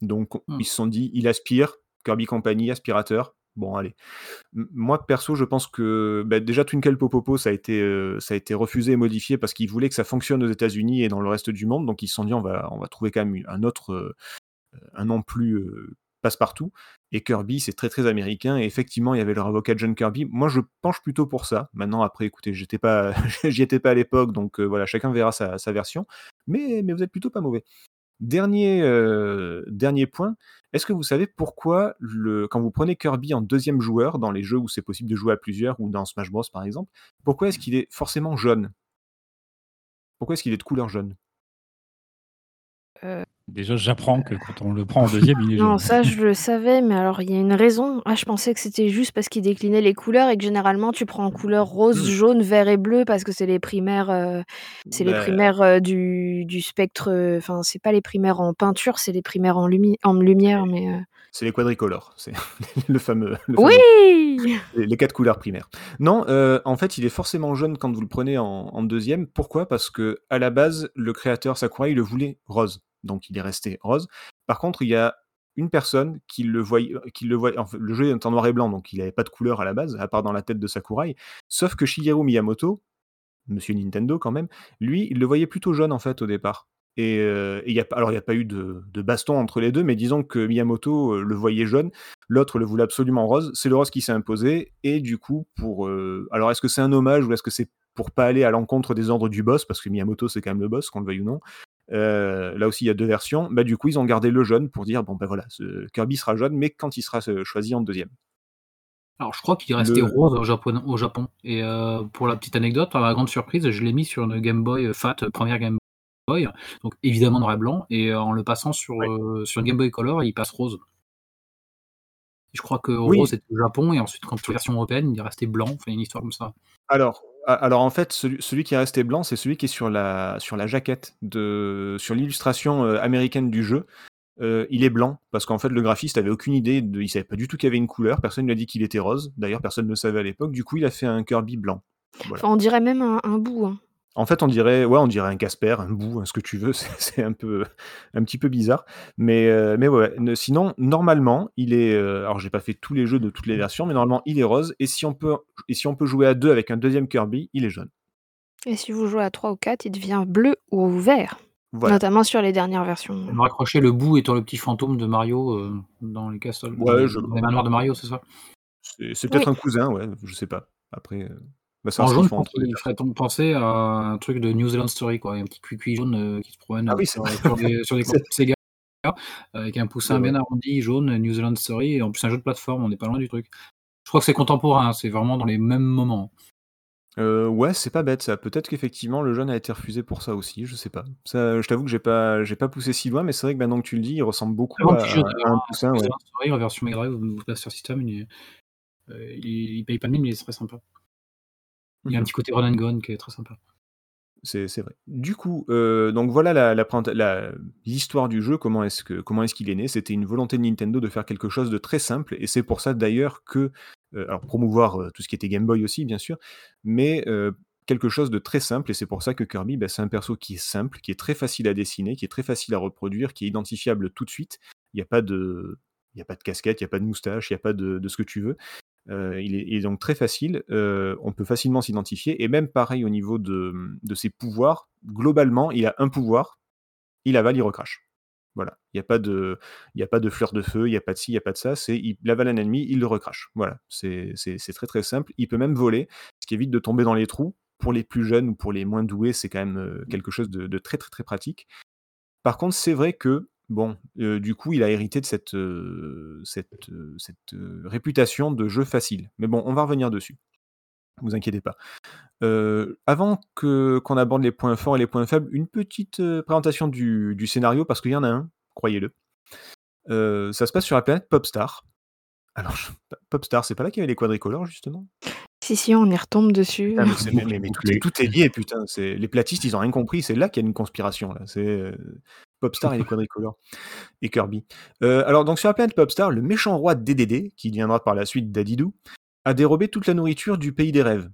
Donc, on- Hmm. ils se sont dit, il aspire, Kirby Company, aspirateur. Bon, allez. Moi, perso, je pense que bah, déjà Twinkle Popopo, ça a, été, euh, ça a été refusé et modifié parce qu'ils voulaient que ça fonctionne aux États-Unis et dans le reste du monde. Donc, ils se sont dit, on va, on va trouver quand même un autre, euh, un nom plus euh, passe-partout. Et Kirby, c'est très très américain. Et effectivement, il y avait leur avocat John Kirby. Moi, je penche plutôt pour ça. Maintenant, après, écoutez, j'étais pas, j'y étais pas à l'époque, donc euh, voilà, chacun verra sa, version. Mais, mais vous êtes plutôt pas mauvais. Dernier, euh, dernier point, est-ce que vous savez pourquoi, le, quand vous prenez Kirby en deuxième joueur, dans les jeux où c'est possible de jouer à plusieurs, ou dans Smash Bros par exemple, pourquoi est-ce qu'il est forcément jaune? Pourquoi est-ce qu'il est de couleur jaune? Déjà, j'apprends que quand on le prend en deuxième, il est Non, jaune. ça je le savais, mais alors il y a une raison. Ah, je pensais que c'était juste parce qu'il déclinait les couleurs et que généralement tu prends en couleur rose, Mmh. jaune, vert et bleu parce que c'est les primaires, heu, c'est les Bah, primaires, heu, du du spectre, heu, enfin c'est pas les primaires en peinture, c'est les primaires en lumi en lumière, mais c'est les quadricolores, c'est le fameux le fameux oui! les les 4 couleurs primaires. Non, en fait, il est forcément jaune quand vous le prenez en en 2e. Pourquoi? Parce que à la base, le créateur Sakurai le voulait rose, donc il est resté rose. Par contre, il y a une personne qui le voyait qui le le jeu est en noir et blanc, donc il avait pas de couleur à la base, à part dans la tête de Sakurai. Sauf que Shigeru Miyamoto, monsieur Nintendo quand même, lui, il le voyait plutôt jaune, en fait, au départ et pas alors il y a pas eu de baston entre les 2, mais disons que Miyamoto, heu, le voyait jaune, l'autre le voulait absolument rose. C'est le rose qui s'est imposé et du coup pour, alors est-ce que c'est un hommage ou est-ce que c'est pour pas aller à l'encontre des ordres du boss? Parce que Miyamoto, c'est quand même le boss, qu'on le veuille ou non. Heu, là aussi, il y a 2 versions. Bah, du coup, ils ont gardé le jaune pour dire: «Bon, bah, voilà, ce Kirby sera jaune, mais quand il sera, heu, choisi en 2e». Alors, je crois qu'il est resté Le rose au Japon au Japon et heu, pour la petite anecdote, à ma grande surprise, je l'ai mis sur une Game Boy, Fat, 1re Game Boy, donc évidemment noir et blanc et en le passant sur, Ouais. sur une Game Boy Color, il passe rose. Je crois que Oui. rose était au Japon et ensuite quand la version européenne, il est resté blanc, enfin une histoire comme ça. Alors alors en fait, celui qui est resté blanc, c'est celui qui est sur la sur la jaquette de sur l'illustration, heu, américaine du jeu. Heu, il est blanc parce qu'en fait, le graphiste avait aucune idée de il savait pas du tout qu'il y avait une couleur. Personne lui a dit qu'il était rose. D'ailleurs, personne ne le savait à l'époque. Du coup, il a fait un Kirby blanc. On dirait même un un bout, hein. En fait, on dirait ouais, on dirait un Casper, un Boo, ce que tu veux. C'est un peu un petit peu bizarre. Mais mais ouais, ne sinon, normalement, il est, heu alors j'ai pas fait tous les jeux de toutes les versions, mais normalement, il est rose et si on peut et si on peut jouer à 2 avec un 2e Kirby, il est jaune. Et si vous jouez à 3 ou 4, il devient bleu ou vert, Voilà. notamment sur les dernières versions. On raccrochait le bout étant le petit fantôme de Mario, heu, dans les castles, Ouais, les je dans les manoirs de Mario, c'est ça? C'est c'est peut-être Oui. un cousin, ouais, je sais pas. Après, va En jaune, je pense qu'il ferait penser à un truc de New Zealand Story, quoi, un petit cuicui jaune, heu, qui se promène, Ah oui, sur des sur des Sega, avec un poussin bien arrondi jaune, New Zealand Story et en plus un jeu de plateforme, on n'est pas loin du truc. Je crois que c'est contemporain, c'est vraiment dans les mêmes moments. Heu, ouais, c'est pas bête ça. Peut-être qu'effectivement le jaune a été refusé pour ça aussi, je sais pas. Ça, je t'avoue que j'ai pas j'ai pas poussé si loin, mais c'est vrai que maintenant que tu le dis, il ressemble beaucoup à jeu à un hein, poussin, ouais. Story en version Mega Drive ou Master System, il heu, il il paye pas de mine, mais il très sympa. Il y a un Mmh mh. petit côté run and gun qui est très sympa. C'est c'est vrai. Du coup, heu, donc voilà la la présenta la l'histoire du jeu, comment est-ce que comment est-ce qu'il est né? C'était une volonté de Nintendo de faire quelque chose de très simple et c'est pour ça d'ailleurs que, heu, alors promouvoir, heu, tout ce qui était Game Boy aussi bien sûr, mais quelque chose de très simple et c'est pour ça que Kirby, bah, c'est un perso qui est simple, qui est très facile à dessiner, qui est très facile à reproduire, qui est identifiable tout de suite. Il y a pas de il y a pas de casquette, il y a pas de moustache, il y a pas de de ce que tu veux. Heu, il est il est donc très facile, heu, on peut facilement s'identifier et même pareil au niveau de, mmh, de ses pouvoirs. Globalement, il a un pouvoir, il avale, il recrache. Voilà, il y a pas de il y a pas de fleur de feu, il y a pas de ci, il y a pas de ça, c'est il avale un ennemi, il le recrache. Voilà, c'est très, très simple. Il peut même voler, ce qui évite de tomber dans les trous. Pour les plus jeunes ou pour les moins doués, c'est quand même, heu, quelque chose de de très, très, très pratique. Par contre, c'est vrai que, bon, du coup, il a hérité de cette, réputation de jeu facile. Mais bon, on va revenir dessus. Vous inquiétez pas. Avant que qu'on aborde les points forts et les points faibles, une petite, présentation du du scénario parce qu'il y en a un, croyez-le. Ça se passe sur la planète Popstar. Alors je Popstar, c'est pas là qu'il y avait les quadricolores justement? Si, si, on y retombe dessus. Putain, mais c'est mais mais mais tout est Les tout est lié putain, c'est les platistes, ils ont rien compris, c'est là qu'il y a une conspiration là, c'est, Popstar et les quadricolores et Kirby. Heu, alors donc sur la planète Popstar, le méchant roi DDD, qui deviendra par la suite Dadidou, a dérobé toute la nourriture du pays des rêves.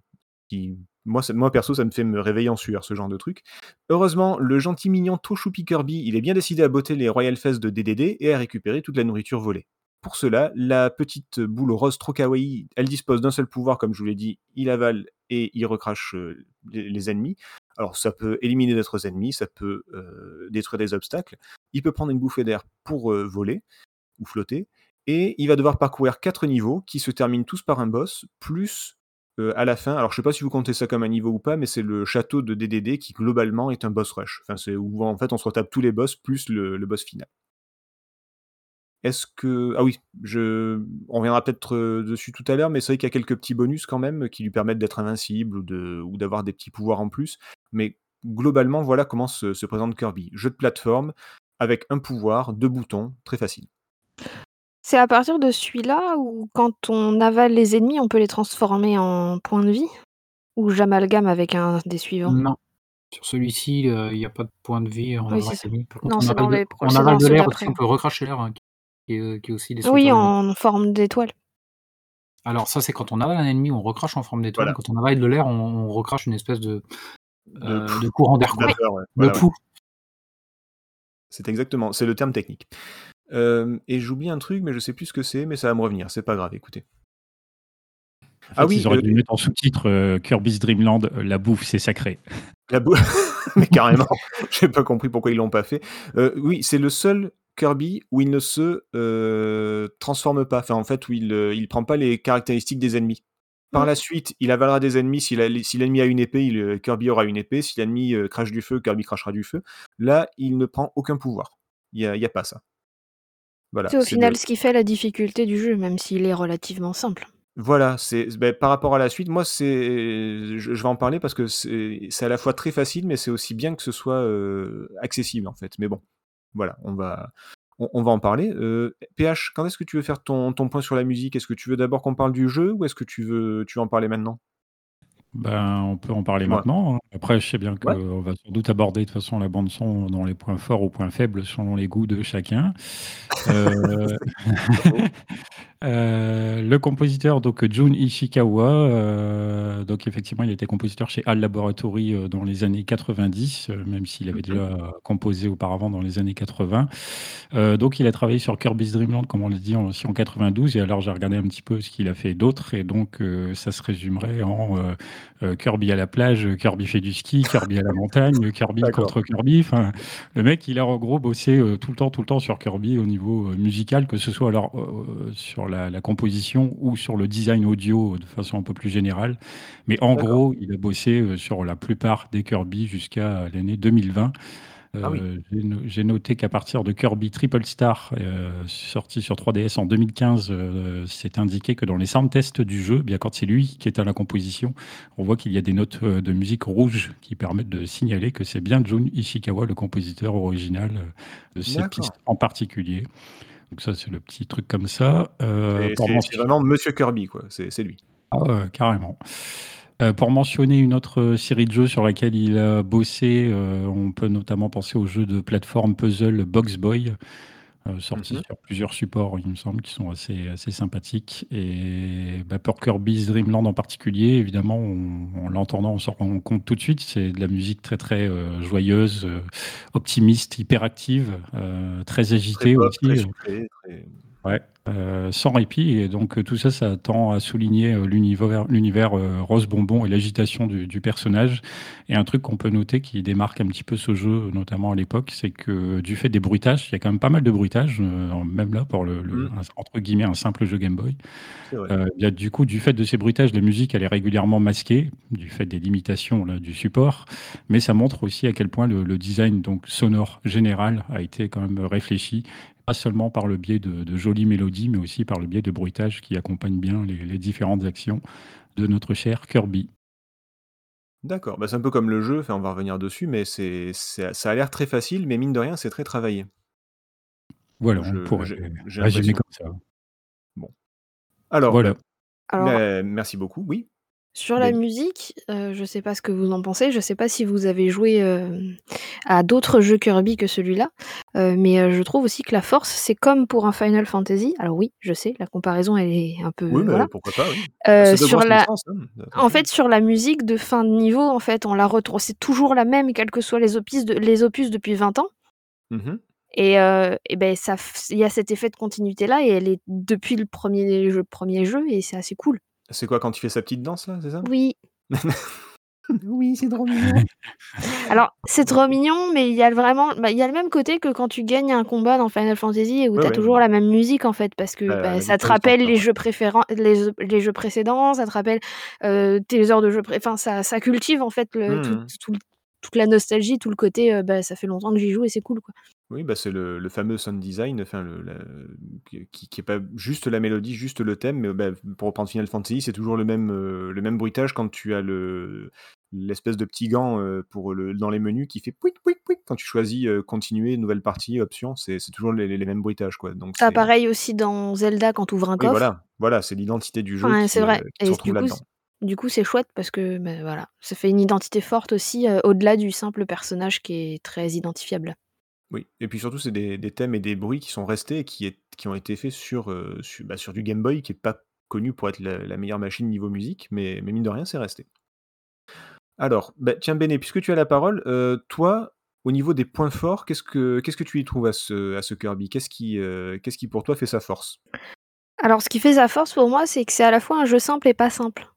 Moi perso, ça me fait me réveiller en sueur, ce genre de truc. Heureusement, le gentil mignon tout choupi Kirby, il est bien décidé à botter les royales fesses de DDD et à récupérer toute la nourriture volée. Pour cela, la petite boule rose trop elle dispose d'un seul pouvoir, comme je vous l'ai dit, il avale et il recrache, les les ennemis. Alors ça peut éliminer d'autres ennemis, ça peut, heu, détruire des obstacles. Il peut prendre une bouffée d'air pour, heu, voler ou flotter et il va devoir parcourir 4 niveaux qui se terminent tous par un boss, plus, heu, à la fin alors je sais pas si vous comptez ça comme un niveau ou pas, mais c'est le château de DDD qui globalement est un boss rush. Enfin c'est où en fait on se retape tous les boss plus le boss final. Est-ce que ah oui, je on reviendra peut-être, heu, dessus tout à l'heure, mais c'est vrai qu'il y a quelques petits bonus quand même qui lui permettent d'être invincible ou de ou d'avoir des petits pouvoirs en plus. Mais globalement, voilà comment se se présente Kirby. Jeu de plateforme, avec un pouvoir, deux boutons, très facile. C'est à partir de celui-là où quand on avale les ennemis, on peut les transformer en points de vie? Ou j'amalgame avec un des suivants? Non. Sur celui-ci, il n'y a pas de point de vie en Oui, avale ça. ennemis. Par Non, contre, on c'est dans avale de les on c'est avale dans de l'air aussi, on peut recracher l'air, hein, qui est qui est aussi des Oui, en forme d'étoile. Alors ça, c'est quand on avale un ennemi, on recrache en forme d'étoile. Voilà. Quand on avale de l'air, on on recrache une espèce de, de courant d'air, ouais. Voilà. C'est exactement, c'est le terme technique. Hem, et j'oublie un truc, mais je sais plus ce que c'est, mais ça va me revenir, c'est pas grave, écoutez. En Ah oui, ils auraient dû mettre en sous-titre euh, Kirby's Dream Land, euh, la bouffe, c'est sacré. La bou mais carrément, j'ai pas compris pourquoi ils l'ont pas fait. Oui, c'est le seul Kirby où il ne se, heu, transforme pas. Enfin, en fait, où il, heu, il prend pas les caractéristiques des ennemis. Par Mmh. la suite, il avalera des ennemis. Si l'ennemi a une épée, il, heu, Kirby aura une épée. Si l'ennemi, crache du feu, Kirby crachera du feu. Là, il ne prend aucun pouvoir. Il y a y a pas ça. Voilà, C'est au final ce qui fait la difficulté du jeu, même s'il est relativement simple. Voilà, c'est beh, par rapport à la suite, moi, c'est je je vais en parler parce que c'est à la fois très facile, mais c'est aussi bien que ce soit, accessible, en fait. Mais bon, voilà, on va on va en parler. PH, quand est-ce que tu veux faire ton ton point sur la musique? Est-ce que tu veux d'abord qu'on parle du jeu ou est-ce que tu veux tu veux en parler maintenant? Ben, on peut en parler Ouais. maintenant. hein. Après, je sais bien Ouais. qu'on va sans doute aborder de toute façon la bande son dans les points forts ou points faibles selon les goûts de chacun. Euh, euh, le compositeur, donc Jun Ishikawa, euh, donc effectivement, il était compositeur chez HAL Laboratory dans les années 90, euh, même s'il avait Mmh déjà composé auparavant dans les années 80. Euh, donc, il a travaillé sur Kirby's Dream Land, comme on l'a dit, aussi en 92. Et alors, j'ai regardé un petit peu ce qu'il a fait d'autre. Et donc, ça se résumerait en euh, Kirby à la plage, Kirby fait du ski, Kirby à la montagne, Kirby contre Kirby. Enfin, le mec, il a en gros bossé euh, tout le temps, tout le temps sur Kirby au niveau euh, musical, que ce soit alors euh, sur la, la composition ou sur le design audio de façon un peu plus générale. Mais en gros, il a bossé sur la plupart des Kirby jusqu'à l'année 2020. Ah oui. Euh, j'ai no- J'ai noté qu'à partir de Kirby Triple Star, euh, sorti sur 3DS en 2015, euh, c'est indiqué que dans les sound tests du jeu, bien quand c'est lui qui est à la composition, on voit qu'il y a des notes euh, de musique rouges qui permettent de signaler que c'est bien Jun Ishikawa, le compositeur original euh, de cette D'accord. piste en particulier. Donc ça, c'est le petit truc comme ça. Euh, C'est pour c'est c'est mention- vraiment Monsieur Kirby, quoi. C'est c'est lui. ah ouais, carrément. Euh, pour mentionner une autre euh, série de jeux sur laquelle il a bossé, euh, on peut notamment penser au jeu de plateforme puzzle Box Boy, euh, sorti Mhm. sur plusieurs supports, il me semble, qui sont assez, assez sympathiques. Et bah, pour Kirby's Dream Land en particulier, évidemment, on- en l'entendant, on s'en rend compte tout de suite. C'est de la musique très très joyeuse, optimiste, hyperactive, très Très agitée pop, aussi. très sucré, très Ouais, euh, sans répit. Et donc, euh, tout ça, ça tend à souligner euh, l'univers, l'univers rose bonbon et l'agitation du, du personnage. Et un truc qu'on peut noter qui démarque un petit peu ce jeu, notamment à l'époque, c'est que du fait des bruitages, il y a quand même pas mal de bruitages, même là, pour le, le- Mm. un- entre guillemets, un simple jeu Game Boy. Euh, y a, du coup, du fait de ces bruitages, la musique, elle est régulièrement masquée, du fait des limitations là, du support. Mais ça montre aussi à quel point le, le design donc, sonore général a été quand même réfléchi pas seulement par le biais de, de jolies mélodies, mais aussi par le biais de bruitages qui accompagnent bien les, les différentes actions de notre cher Kirby. D'accord. Bah, c'est un peu comme le jeu, enfin, on va revenir dessus, mais c'est ça a l'air très facile, mais mine de rien, c'est très travaillé. Voilà, Je on pourrait résumer comme ça. Alors, Voilà. bah, Alors, bah, merci beaucoup. Oui? Sur la musique, euh, je sais pas ce que vous en pensez. Je sais pas si vous avez joué euh, à d'autres jeux Kirby que celui-là, euh, mais je trouve aussi que la force, c'est comme pour un Final Fantasy. Alors oui, je sais, la comparaison elle est un peu Oui, mais voilà. pourquoi pas, oui. C'est sur grosses la, licences, hein, En fait, sur la musique de fin de niveau, en fait, on la. C'est toujours la même, quels que soient les opus, de- les opus depuis 20 ans. Mhm. Et, et ben, ça, f- il y a cet effet de continuité là, et elle est depuis le jeu, premier jeu, et c'est assez cool. C'est quoi quand il fait sa petite danse là, c'est ça? Oui. Oui, c'est trop mignon. Alors, c'est trop mignon, mais il y a le vraiment, bah, il y a le même côté que quand tu gagnes un combat dans Final Fantasy où Ouais, tu as ouais. toujours la même musique en fait, parce que Bah, bah, ça te rappelle les jeux préférents, les, les jeux précédents, ça te rappelle euh, tes heures de jeu, pré- enfin ça, ça cultive en fait le, tout- tout- toute la nostalgie, tout le côté, euh, bah, ça fait longtemps que j'y joue et c'est cool quoi. Oui, bah, c'est le, le fameux sound design, enfin, le, la- qui, qui est pas juste la mélodie, juste le thème, mais bah, pour reprendre Final Fantasy, c'est toujours le même, euh, le même bruitage quand tu as le, l'espèce de petit gant euh, pour le, dans les menus qui fait pouic, pouic, pouic quand tu choisis euh, continuer, nouvelle partie, option. C'est c'est toujours les, les mêmes bruitages. Quoi. Donc, Ah, c'est- pareil aussi dans Zelda quand tu ouvres un oui, coffre. voilà, voilà c'est l'identité du jeu Ouais, qui, c'est vrai. qui se Et retrouve du coup, là-dedans. du coup, c'est chouette parce que ben, voilà, ça fait une identité forte aussi au-delà du simple personnage qui est très identifiable. Oui, et puis surtout, c'est des, thèmes et des bruits qui sont restés et qui, ont été faits sur, euh, bah, sur du Game Boy, qui est pas connu pour être la, la meilleure machine niveau musique, mais, mais mine de rien, c'est resté. Alors, bah, tiens, Béné, puisque tu as la parole, euh, toi, au niveau des points forts, qu'est-ce que, qu'est-ce que tu y trouves à ce, à ce Kirby? Qu'est-ce qui, euh, qu'est-ce qui, pour toi, fait sa force? Alors, ce qui fait sa force pour moi, c'est que c'est à la fois un jeu simple et pas simple.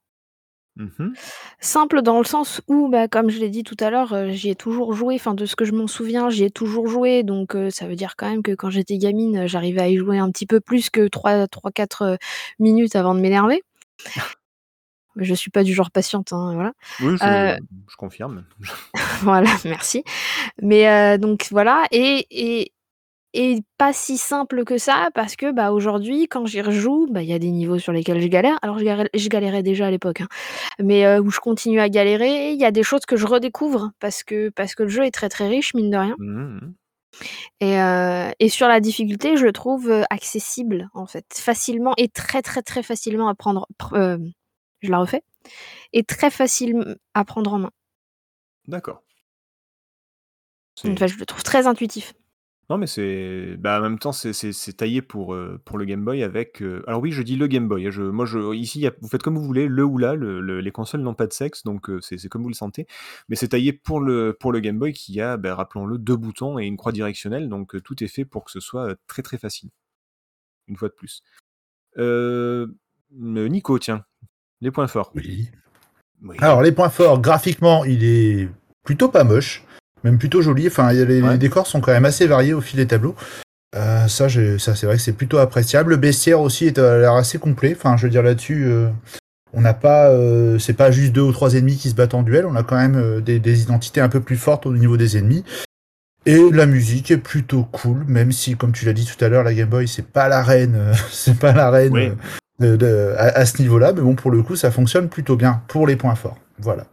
Mhm. Simple dans le sens où, bah, comme je l'ai dit tout à l'heure, euh, j'y ai toujours joué. Enfin, de ce que je m'en souviens, j'y ai toujours joué. Donc, euh, ça veut dire quand même que quand j'étais gamine, euh, j'arrivais à y jouer un petit peu plus que 3-4 minutes avant de m'énerver. Je suis pas du genre patiente, hein, voilà. Oui, je, je confirme. voilà, merci. Mais donc voilà, et, et, et pas si simple que ça, parce que bah, aujourd'hui, quand j'y rejoue, bah, il y a des niveaux sur lesquels je galère. Alors je, galère- je galérais déjà à l'époque, hein, mais euh, où je continue à galérer. Il y a des choses que je redécouvre parce que, parce que le jeu est très très riche, mine de rien. Mhm. Et, euh, et sur la difficulté, je le trouve euh, accessible, en fait, facilement et très très très facilement à prendre. pr- euh, je la refais. Et très facile à prendre en main. D'accord. Enfin, je le trouve très intuitif. Non, mais c'est. Bah, en même temps, c'est- c'est c'est taillé pour, euh, pour le Game Boy avec. euh, Alors, oui, je dis le Game Boy. hein, Je... Moi, je... ici, il y a- vous faites comme vous voulez, le ou la. le- le- Les consoles n'ont pas de sexe, donc euh, c'est c'est comme vous le sentez. Mais c'est taillé pour le, pour le Game Boy qui a, bah, rappelons-le, deux boutons et une croix directionnelle. Donc, tout est fait pour que ce soit très très facile. Une fois de plus. Nico, tiens, les points forts. Oui. Oui. Alors, les points forts, graphiquement, il est plutôt pas moche, même plutôt joli. Enfin, les, Ouais. les décors sont quand même assez variés au fil des tableaux. Euh, ça, ça c'est vrai que c'est plutôt appréciable. Le bestiaire aussi est a l'air assez complet. Enfin, je veux dire là-dessus, euh, on n'a pas, euh, c'est pas juste deux ou trois ennemis qui se battent en duel. On a quand même euh, des, des identités un peu plus fortes au niveau des ennemis. Et la musique est plutôt cool, même si, comme tu l'as dit tout à l'heure, la Game Boy c'est pas la reine, euh, c'est pas la reine Oui. euh, de- de- à, à ce niveau-là. Mais bon, pour le coup, ça fonctionne plutôt bien pour les points forts. Voilà.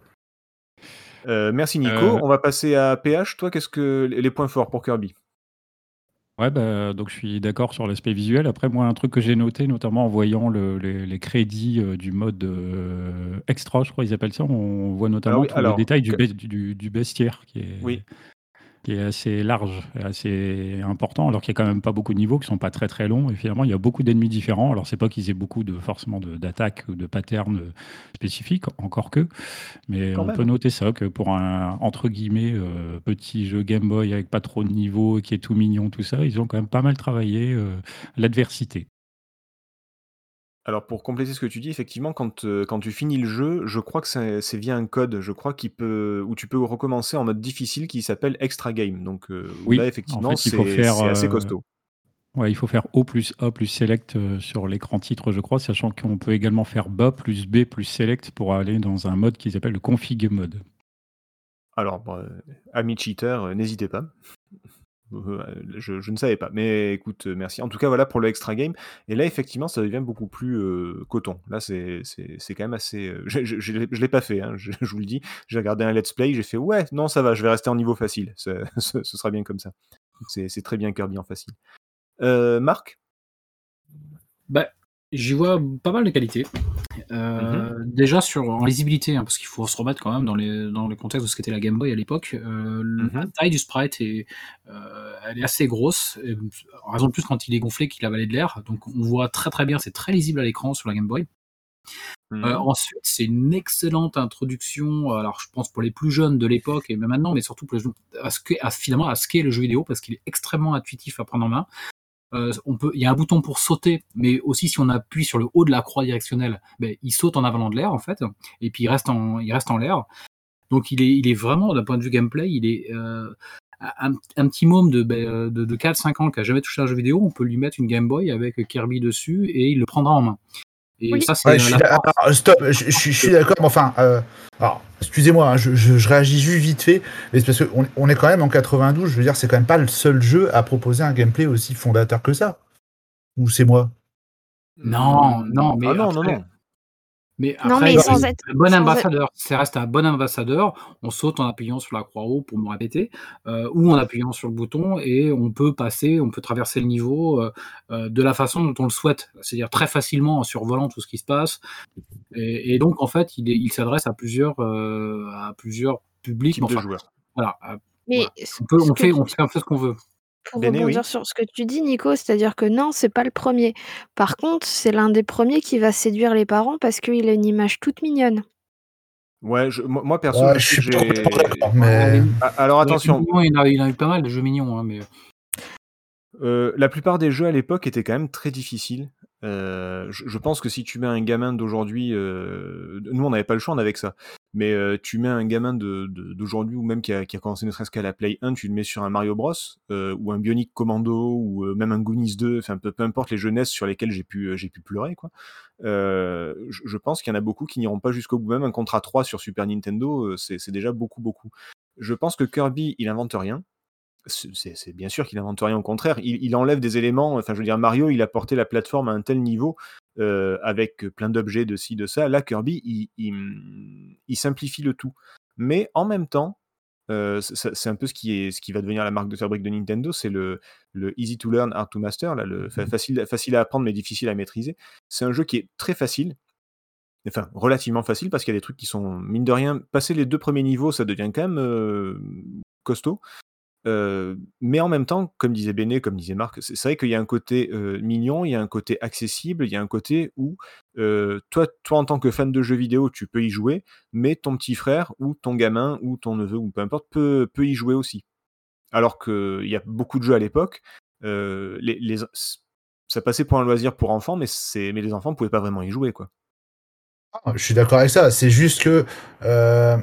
Euh, merci, Nico. Euh, On va passer à PH. Toi, qu'est-ce que les points forts pour Kirby? Ouais, bah, donc je suis d'accord sur l'aspect visuel. Après, moi, un truc que j'ai noté, notamment en voyant le- les, les crédits euh, du mode euh, extra, je crois qu'ils appellent ça, on voit notamment Ah oui, tous alors, les détails du, que- bes- du, du bestiaire qui est, Oui. Qui est assez large et assez important, alors qu'il n'y a quand même pas beaucoup de niveaux qui sont pas très très longs. Et finalement, il y a beaucoup d'ennemis différents. Alors, c'est pas qu'ils aient beaucoup de forcément de- d'attaques ou de patterns spécifiques, encore que, mais Quand on même. peut noter ça que pour un entre guillemets euh, petit jeu Game Boy avec pas trop de niveaux, qui est tout mignon, tout ça, ils ont quand même pas mal travaillé euh, l'adversité. Alors pour compléter ce que tu dis, effectivement, quand, euh, quand tu finis le jeu, je crois que c'est c'est via un code, je crois qu'il peut, où tu peux recommencer en mode difficile qui s'appelle Extra Game. Donc euh, où Oui, là, en effectivement, fait, il faut c'est faire, c'est assez euh, costaud. Ouais, il faut faire O plus A plus Select euh, sur l'écran titre, je crois, sachant qu'on peut également faire BA plus B plus Select pour aller dans un mode qui s'appelle le config mode. Alors, bon, euh, amis cheaters, euh, n'hésitez pas. Euh, Je, ne savais pas, mais écoute, euh, merci. En tout cas, voilà pour le extra game. Et là, effectivement, ça devient beaucoup plus euh, coton. Là, c'est quand même assez. je je l'ai- pas fait, hein, je, vous le dis. J'ai regardé un let's play, j'ai fait ouais, non, ça va, je vais rester en niveau facile. Ce, sera bien comme ça. C'est très bien Kirby en facile. Marc? Bah, j'y vois pas mal de qualités. Euh, Déjà sur en lisibilité, hein, parce qu'il faut se remettre quand même dans les dans le contexte de ce qu'était la Game Boy à l'époque. Euh, La Mhm. taille du sprite est, euh, elle est assez grosse, et, en raison de plus quand il est gonflé qu'il avalait de l'air. Donc on voit très très bien, c'est très lisible à l'écran sur la Game Boy. Mhm. Ensuite, c'est une excellente introduction. Alors, je pense pour les plus jeunes de l'époque et même maintenant, mais surtout pour les jeunes, à ce finalement à ce qu'est le jeu vidéo parce qu'il est extrêmement intuitif à prendre en main. Euh, on peut, il y a un bouton pour sauter, mais aussi si on appuie sur le haut de la croix directionnelle, ben, il saute en avalant de l'air en fait, et puis il reste en, l'air. Donc il est, vraiment d'un point de vue gameplay, il est euh, un, petit môme de, ben, de, de 4-5 ans qui a jamais touché un jeu vidéo, on peut lui mettre une Game Boy avec Kirby dessus et il le prendra en main. Et Oui. ça c'est Ouais, je suis la d'a- force. alors, stop, je, je- je suis d'accord, mais enfin, euh, alors, excusez-moi, hein, je, je- je réagis juste vite fait, mais c'est parce qu'on on est quand même en 92, je veux dire, c'est quand même pas le seul jeu à proposer un gameplay aussi fondateur que ça. Ou c'est moi? Non, non, mais Ah non, non, non. Mais Non, sans être- un bon sans ambassadeur. Ça reste un bon ambassadeur. On saute en appuyant sur la croix haut pour me répéter, euh, ou en appuyant sur le bouton, et on peut passer, on peut traverser le niveau euh, euh, de la façon dont on le souhaite, c'est-à-dire très facilement en survolant tout ce qui se passe. Et, et donc, en fait, il, est- il s'adresse à plusieurs, euh, à plusieurs publics. Enfin, voilà, Mais voilà. On, peut, fait, tu- on fait un peu ce qu'on veut. Pour Béné, rebondir oui. sur ce que tu dis, Nico, c'est-à-dire que non, c'est pas le premier. Par contre, c'est l'un des premiers qui va séduire les parents parce qu'il a une image toute mignonne. Ouais, je- moi, perso, Ouais, je suis complètement d'accord, mais. Alors attention, il, a, il a eu pas mal de jeux mignons, hein, mais Euh, la plupart des jeux à l'époque étaient quand même très difficiles. Euh, je, je pense que si tu mets un gamin d'aujourd'hui, euh, nous on n'avait pas le choix, on avait que ça. Mais euh, tu mets un gamin d'aujourd'hui ou même qui a, commencé ne serait-ce qu'à la Play 1, tu le mets sur un Mario Bros euh, ou un Bionic Commando ou euh, même un Goonies 2, enfin peu, peu importe les jeunesses sur lesquelles j'ai pu, euh, j'ai pu pleurer quoi. Euh, je, je pense qu'il y en a beaucoup qui n'iront pas jusqu'au bout. Même un contrat 3 sur Super Nintendo, c'est déjà beaucoup beaucoup. Je pense que Kirby, il invente rien c'est bien sûr qu'il invente rien, au contraire, il, il enlève des éléments. Enfin, je veux dire, Mario, il a porté la plateforme à un tel niveau euh, avec plein d'objets de ci, de ça. Là, Kirby, il, il- il simplifie le tout. Mais en même temps, euh, c'est un peu ce qui, est, ce qui va devenir la marque de fabrique de Nintendo, c'est le, le easy to learn, hard to master, là, le fa- facile, facile à apprendre mais difficile à maîtriser. C'est un jeu qui est très facile, enfin relativement facile parce qu'il y a des trucs qui sont mine de rien. Passer les deux premiers niveaux, ça devient quand même euh, costaud. Mais en même temps, comme disait Béné, comme disait Marc, c'est vrai qu'il y a un côté mignon, il y a un côté accessible, il y a un côté où toi, toi, en tant que fan de jeux vidéo, tu peux y jouer, mais ton petit frère ou ton gamin ou ton neveu ou peu importe peut, peut y jouer aussi. Alors qu'il y a beaucoup de jeux à l'époque, ça passait pour un loisir pour enfants, mais, mais les enfants ne pouvaient pas vraiment y jouer. quoi. Je suis d'accord avec ça. C'est juste que. je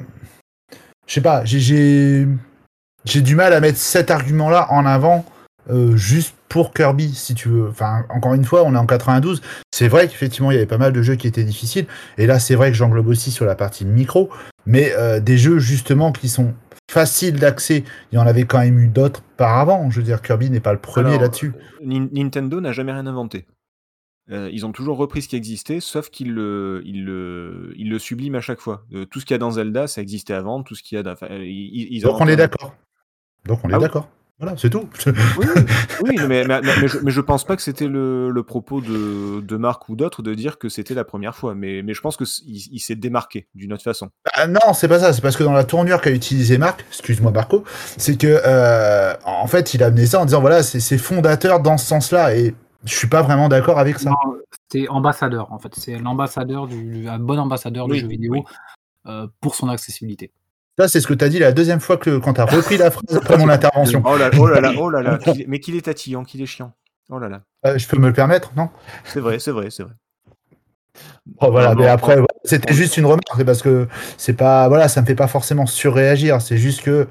sais pas, j'ai- j'ai. Du mal à mettre cet argument-là en avant euh, juste pour Kirby, si tu veux. Enfin, encore une fois, on est en 92. C'est vrai qu'effectivement, il y avait pas mal de jeux qui étaient difficiles. Et là, c'est vrai que j'englobe aussi sur la partie micro. Mais euh, des jeux, justement, qui sont faciles d'accès, il y en avait quand même eu d'autres par avant. Je veux dire, Kirby n'est pas le premier là-dessus. euh, Nin- Nintendo n'a jamais rien inventé. Euh, ils ont toujours repris ce qui existait, sauf qu'ils le, ils le, ils le subliment à chaque fois. Euh, tout ce qu'il y a dans Zelda, ça existait avant. Tout ce qu'il y a, dans- enfin, ils, ils Donc, on est d'accord. Donc, on est Ah oui. d'accord. Voilà, c'est tout. Oui, oui, oui, mais, mais, mais- mais je, mais je pense pas que c'était le, le propos de, de Marc ou d'autres de dire que c'était la première fois. Mais, mais je pense qu'il il, s'est démarqué d'une autre façon. Ah, non, c'est pas ça. C'est parce que dans la tournure qu'a utilisé Marc, excuse-moi Marco, c'est que euh, en fait, il a amené ça en disant voilà, c'est fondateur dans ce sens-là, et je suis pas vraiment d'accord avec ça. C'est ambassadeur, en fait. C'est l'ambassadeur du, un bon ambassadeur du Oui, jeu vidéo oui. euh, pour son accessibilité. Ça, c'est ce que tu as dit la deuxième fois que quand tu as repris la phrase après mon intervention. Oh là, oh là là, oh là là, mais qu'il est tatillon, qu'il est chiant. Oh là là, Euh, je peux me le permettre, non? C'est vrai, c'est vrai, c'est vrai. Oh, Voilà, Non, mais non, après, voilà, c'était juste une remarque, parce que c'est pas, voilà, ça me fait pas forcément surréagir. C'est juste que,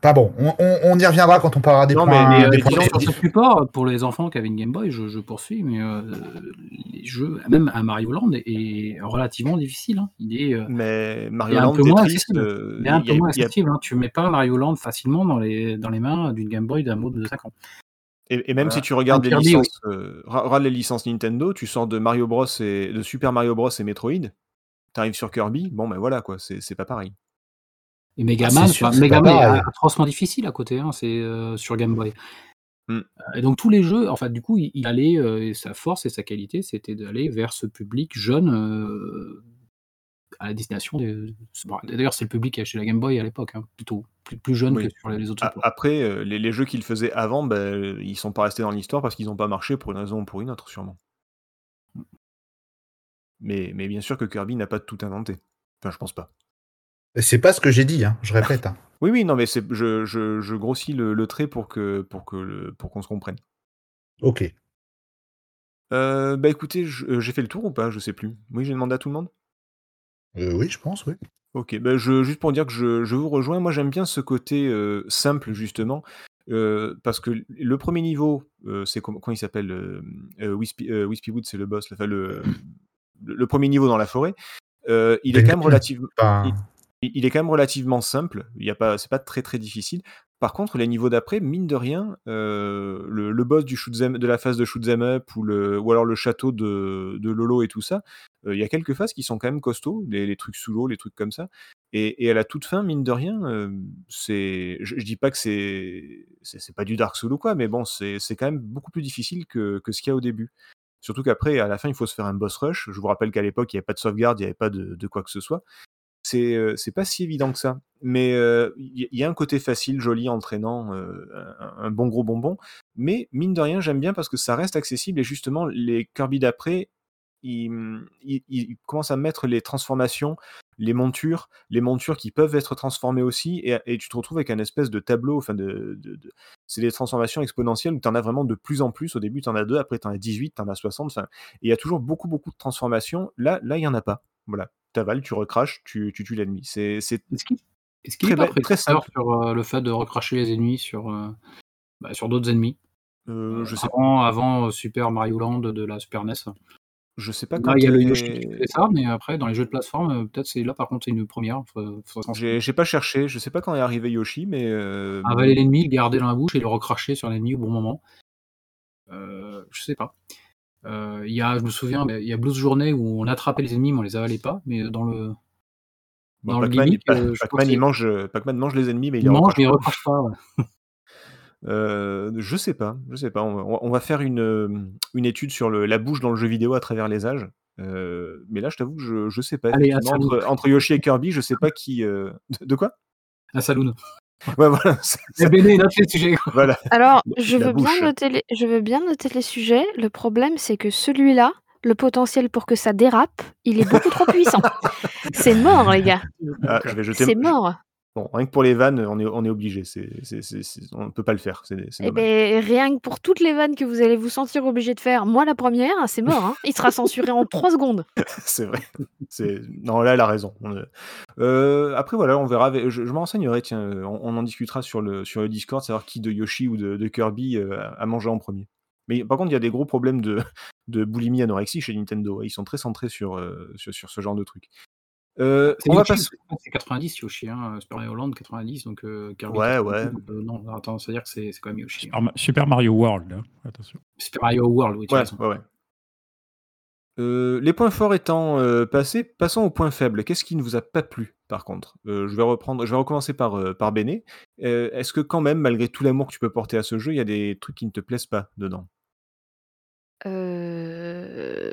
pas bon. On, on- on y reviendra quand on parlera des Non, points. mais- mais, des euh, points. Sur pour les enfants qui avaient une Game Boy, je, je poursuis, mais euh, les jeux, même un Mario Land est relativement difficile. hein. Il est, euh, Mais il est Mario un Land, peu moins accessible. euh, il est un peu moins y a- accessible. hein. Tu mets pas Mario Land facilement dans les, dans les mains d'une Game Boy d'un mode de 5 ans. Et, et même Voilà. si tu regardes les licences, euh, regarde les licences Nintendo, tu sors de Mario Bros et de Super Mario Bros et Metroid, t'arrives sur Kirby, bon ben voilà quoi, c'est pas pareil. Et Megaman, Ah, enfin, Megaman est atrocement difficile à côté, hein, c'est euh, sur Game Boy. Hmm. Euh, Et donc tous les jeux, en fait, du coup, il, il allait, euh, et sa force et sa qualité, c'était d'aller vers ce public jeune euh, à la destination des. bon, D'ailleurs, c'est le public qui a acheté la Game Boy à l'époque, hein, plutôt plus, plus jeune Oui. que sur les, autres A-. Après, les, les jeux qu'ils faisaient avant, ben, ils sont pas restés dans l'histoire parce qu'ils n'ont pas marché pour une raison ou pour une autre, sûrement. Mais, mais bien sûr que Kirby n'a pas tout inventé. Enfin, je pense pas. C'est pas ce que j'ai dit, hein, je répète. hein. Oui, oui, non, mais c'est, je, je, je grossis le, le trait pour que pour que le- pour qu'on se comprenne. Ok. Euh, bah écoutez, euh, j'ai fait le tour ou pas? Je sais plus. Oui, j'ai demandé à tout le monde? Euh, oui, je pense, oui. Ok, bah je, juste pour dire que je, je vous rejoins, moi j'aime bien ce côté euh, simple justement, parce que le premier niveau, c'est comment, comment il s'appelle Wispy, Wood, c'est le boss, enfin, le, premier niveau dans la forêt, il est quand même relativement, il, il est quand même relativement simple. Il y a pas, c'est pas très très difficile. Par contre, les niveaux d'après, mine de rien, euh, le, le boss du shoot de la phase de shoot 'em up ou, le, ou alors le château de, de Lolo et tout ça, euh, il y a quelques phases qui sont quand même costauds, les, les trucs sous l'eau, les trucs comme ça. Et, et à la toute fin, mine de rien, euh, c'est, je, je dis pas que c'est, c'est pas du Dark Souls ou quoi, mais bon, c'est c'est quand même beaucoup plus difficile que, que ce qu'il y a au début. Surtout qu'après, à la fin, il faut se faire un boss rush. Je vous rappelle qu'à l'époque, il n'y avait pas de sauvegarde, il n'y avait pas de, de quoi que ce soit. C'est euh, c'est pas si évident que ça. Mais euh, il y, y a un côté facile, joli, entraînant, euh, un, bon gros bonbon. Mais mine de rien, j'aime bien parce que ça reste accessible et justement, les Kirby d'après, ils, commencent à mettre les transformations, les montures, les montures qui peuvent être transformées aussi, et, tu te retrouves avec un espèce de tableau, enfin de, c'est des transformations exponentielles où tu en as vraiment de plus en plus. Au début, tu en as deux, après tu en as 18, tu en as 60, enfin, il y a toujours beaucoup, beaucoup de transformations. Là, là, il y en a pas. Voilà, t'avales, tu recraches, tu, tu tues l'ennemi. C'est c'est Est-ce qu'il Très est bête- très simple. sur euh, le fait de recracher les ennemis sur, euh, bah, sur d'autres ennemis? Euh, je sais avant, avant Super Mario Land de la Super NES Je sais pas Là, quand il y a le est- Yoshi qui fait ça, mais après, dans les jeux de plateforme, peut-être c'est là par contre c'est une première. J'ai j'ai pas cherché, je sais pas quand est arrivé Yoshi, mais euh, avaler l'ennemi, le garder dans la bouche et le recracher sur l'ennemi au bon moment. Euh, je sais pas. Euh, Il y a, je me souviens, il y a Blues Journée où on attrapait les ennemis, mais on les avalait pas, mais dans le bon, dans le Pac-Man, il, euh, il mange, Pac-Man mange les ennemis, mais il il les mange, mais il pas. recrache pas. ouais. Euh, je sais pas, je sais pas. On va, on va faire une, euh, une étude sur le, la bouche dans le jeu vidéo à travers les âges. Euh, mais là, je t'avoue que je, je sais pas. Allez, entre, entre Yoshi et Kirby, je sais pas qui. euh, De, de quoi? Un saloon. Ouais, voilà. c'est- C'est ça- Béné, note les sujets. voilà. Alors, je veux, bien noter les, je veux bien noter les sujets. Le problème, c'est que celui-là, le potentiel pour que ça dérape, il est beaucoup trop puissant. C'est mort, les gars. Ah. C'est mort. Bon, rien que pour les vannes, on est, on est obligé. C'est, c'est, c'est- c'est- on peut pas le faire. C'est, Eh ben, rien que pour toutes les vannes que vous allez vous sentir obligé de faire, moi la première, c'est mort. hein. Il sera censuré en 3 secondes. c'est vrai. C'est... Non, là, elle a raison. On, euh, après, voilà, on verra. avec- Je, je m'enseignerai, tiens, euh, on, on en discutera sur le, sur le Discord, savoir qui de Yoshi ou de, de Kirby euh, a mangé en premier. Mais par contre, il y a des gros problèmes de, de boulimie anorexie chez Nintendo. Ils sont très centrés sur, euh, sur, sur ce genre de truc. Euh, C'est on va Yoshi, passer. c'est 90 Yoshi, hein, Super Mario Land 90, donc euh, Ouais, 90, ouais. donc, euh, non, attends, c'est-à-dire que c'est c'est quand même Yoshi. Super, Ma- Super Mario World, hein, attention. Super Mario World, oui, tu Ouais, ouais, ouais. Euh, les points forts étant euh, passés, passons aux points faibles. Qu'est-ce qui ne vous a pas plu, par contre? Euh, Je vais reprendre, je vais recommencer par, euh, par Béné. Euh, Est-ce que quand même, malgré tout l'amour que tu peux porter à ce jeu, il y a des trucs qui ne te plaisent pas dedans? Euh,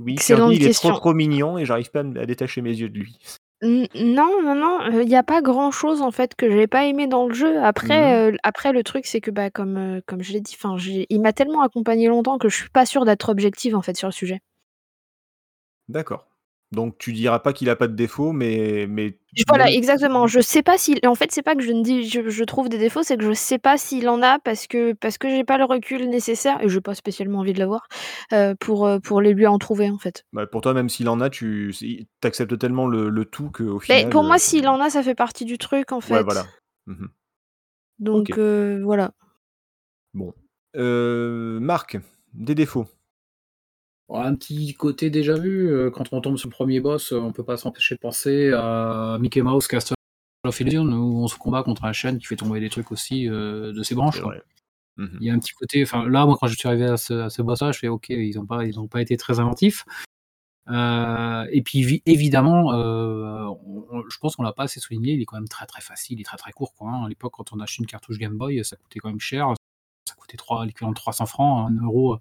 Oui, Kirby, il est question. trop trop mignon et j'arrive pas à, détacher mes yeux de lui. N- Non, non, non, il n'y a pas grand-chose en fait que j'ai pas aimé dans le jeu. Après, Mhm. euh, après le truc, c'est que bah, comme, euh, comme je l'ai dit, 'fin, il m'a tellement accompagné longtemps que je suis pas sûre d'être objective en fait sur le sujet. D'accord. Donc tu diras pas qu'il a pas de défaut, mais mais Voilà, exactement. Je sais pas si. En fait, c'est pas que je ne dis, je, je trouve des défauts, c'est que je sais pas s'il en a parce que parce que j'ai pas le recul nécessaire et j'ai pas spécialement envie de l'avoir euh, pour euh, pour les lui en trouver en fait. bah, pour toi, même s'il en a, tu acceptes tellement le, le tout qu'au Mais final. pour moi, euh, s'il en a, ça fait partie du truc en fait. Ouais, voilà. Mhm. Donc euh, voilà. Bon. Euh, Marc, des défauts. Un petit côté déjà vu, euh, quand on tombe sur le premier boss, euh, on peut pas s'empêcher de penser à Mickey Mouse Castle of Illusion, où on se combat contre un chêne qui fait tomber des trucs aussi euh, de ses branches. Mhm. Il y a un petit côté, enfin là, moi quand je suis arrivé à ce, à ce boss-là, je fais ok, ils ont pas, ils ont pas été très inventifs. Euh, et puis vi- évidemment, euh, on- on- je pense qu'on l'a pas assez souligné, il est quand même très très facile, il est très très court. Quoi, hein. À l'époque, quand on a acheté une cartouche Game Boy, ça coûtait quand même cher, ça coûtait 3, l'équivalent de 300 francs, un euro,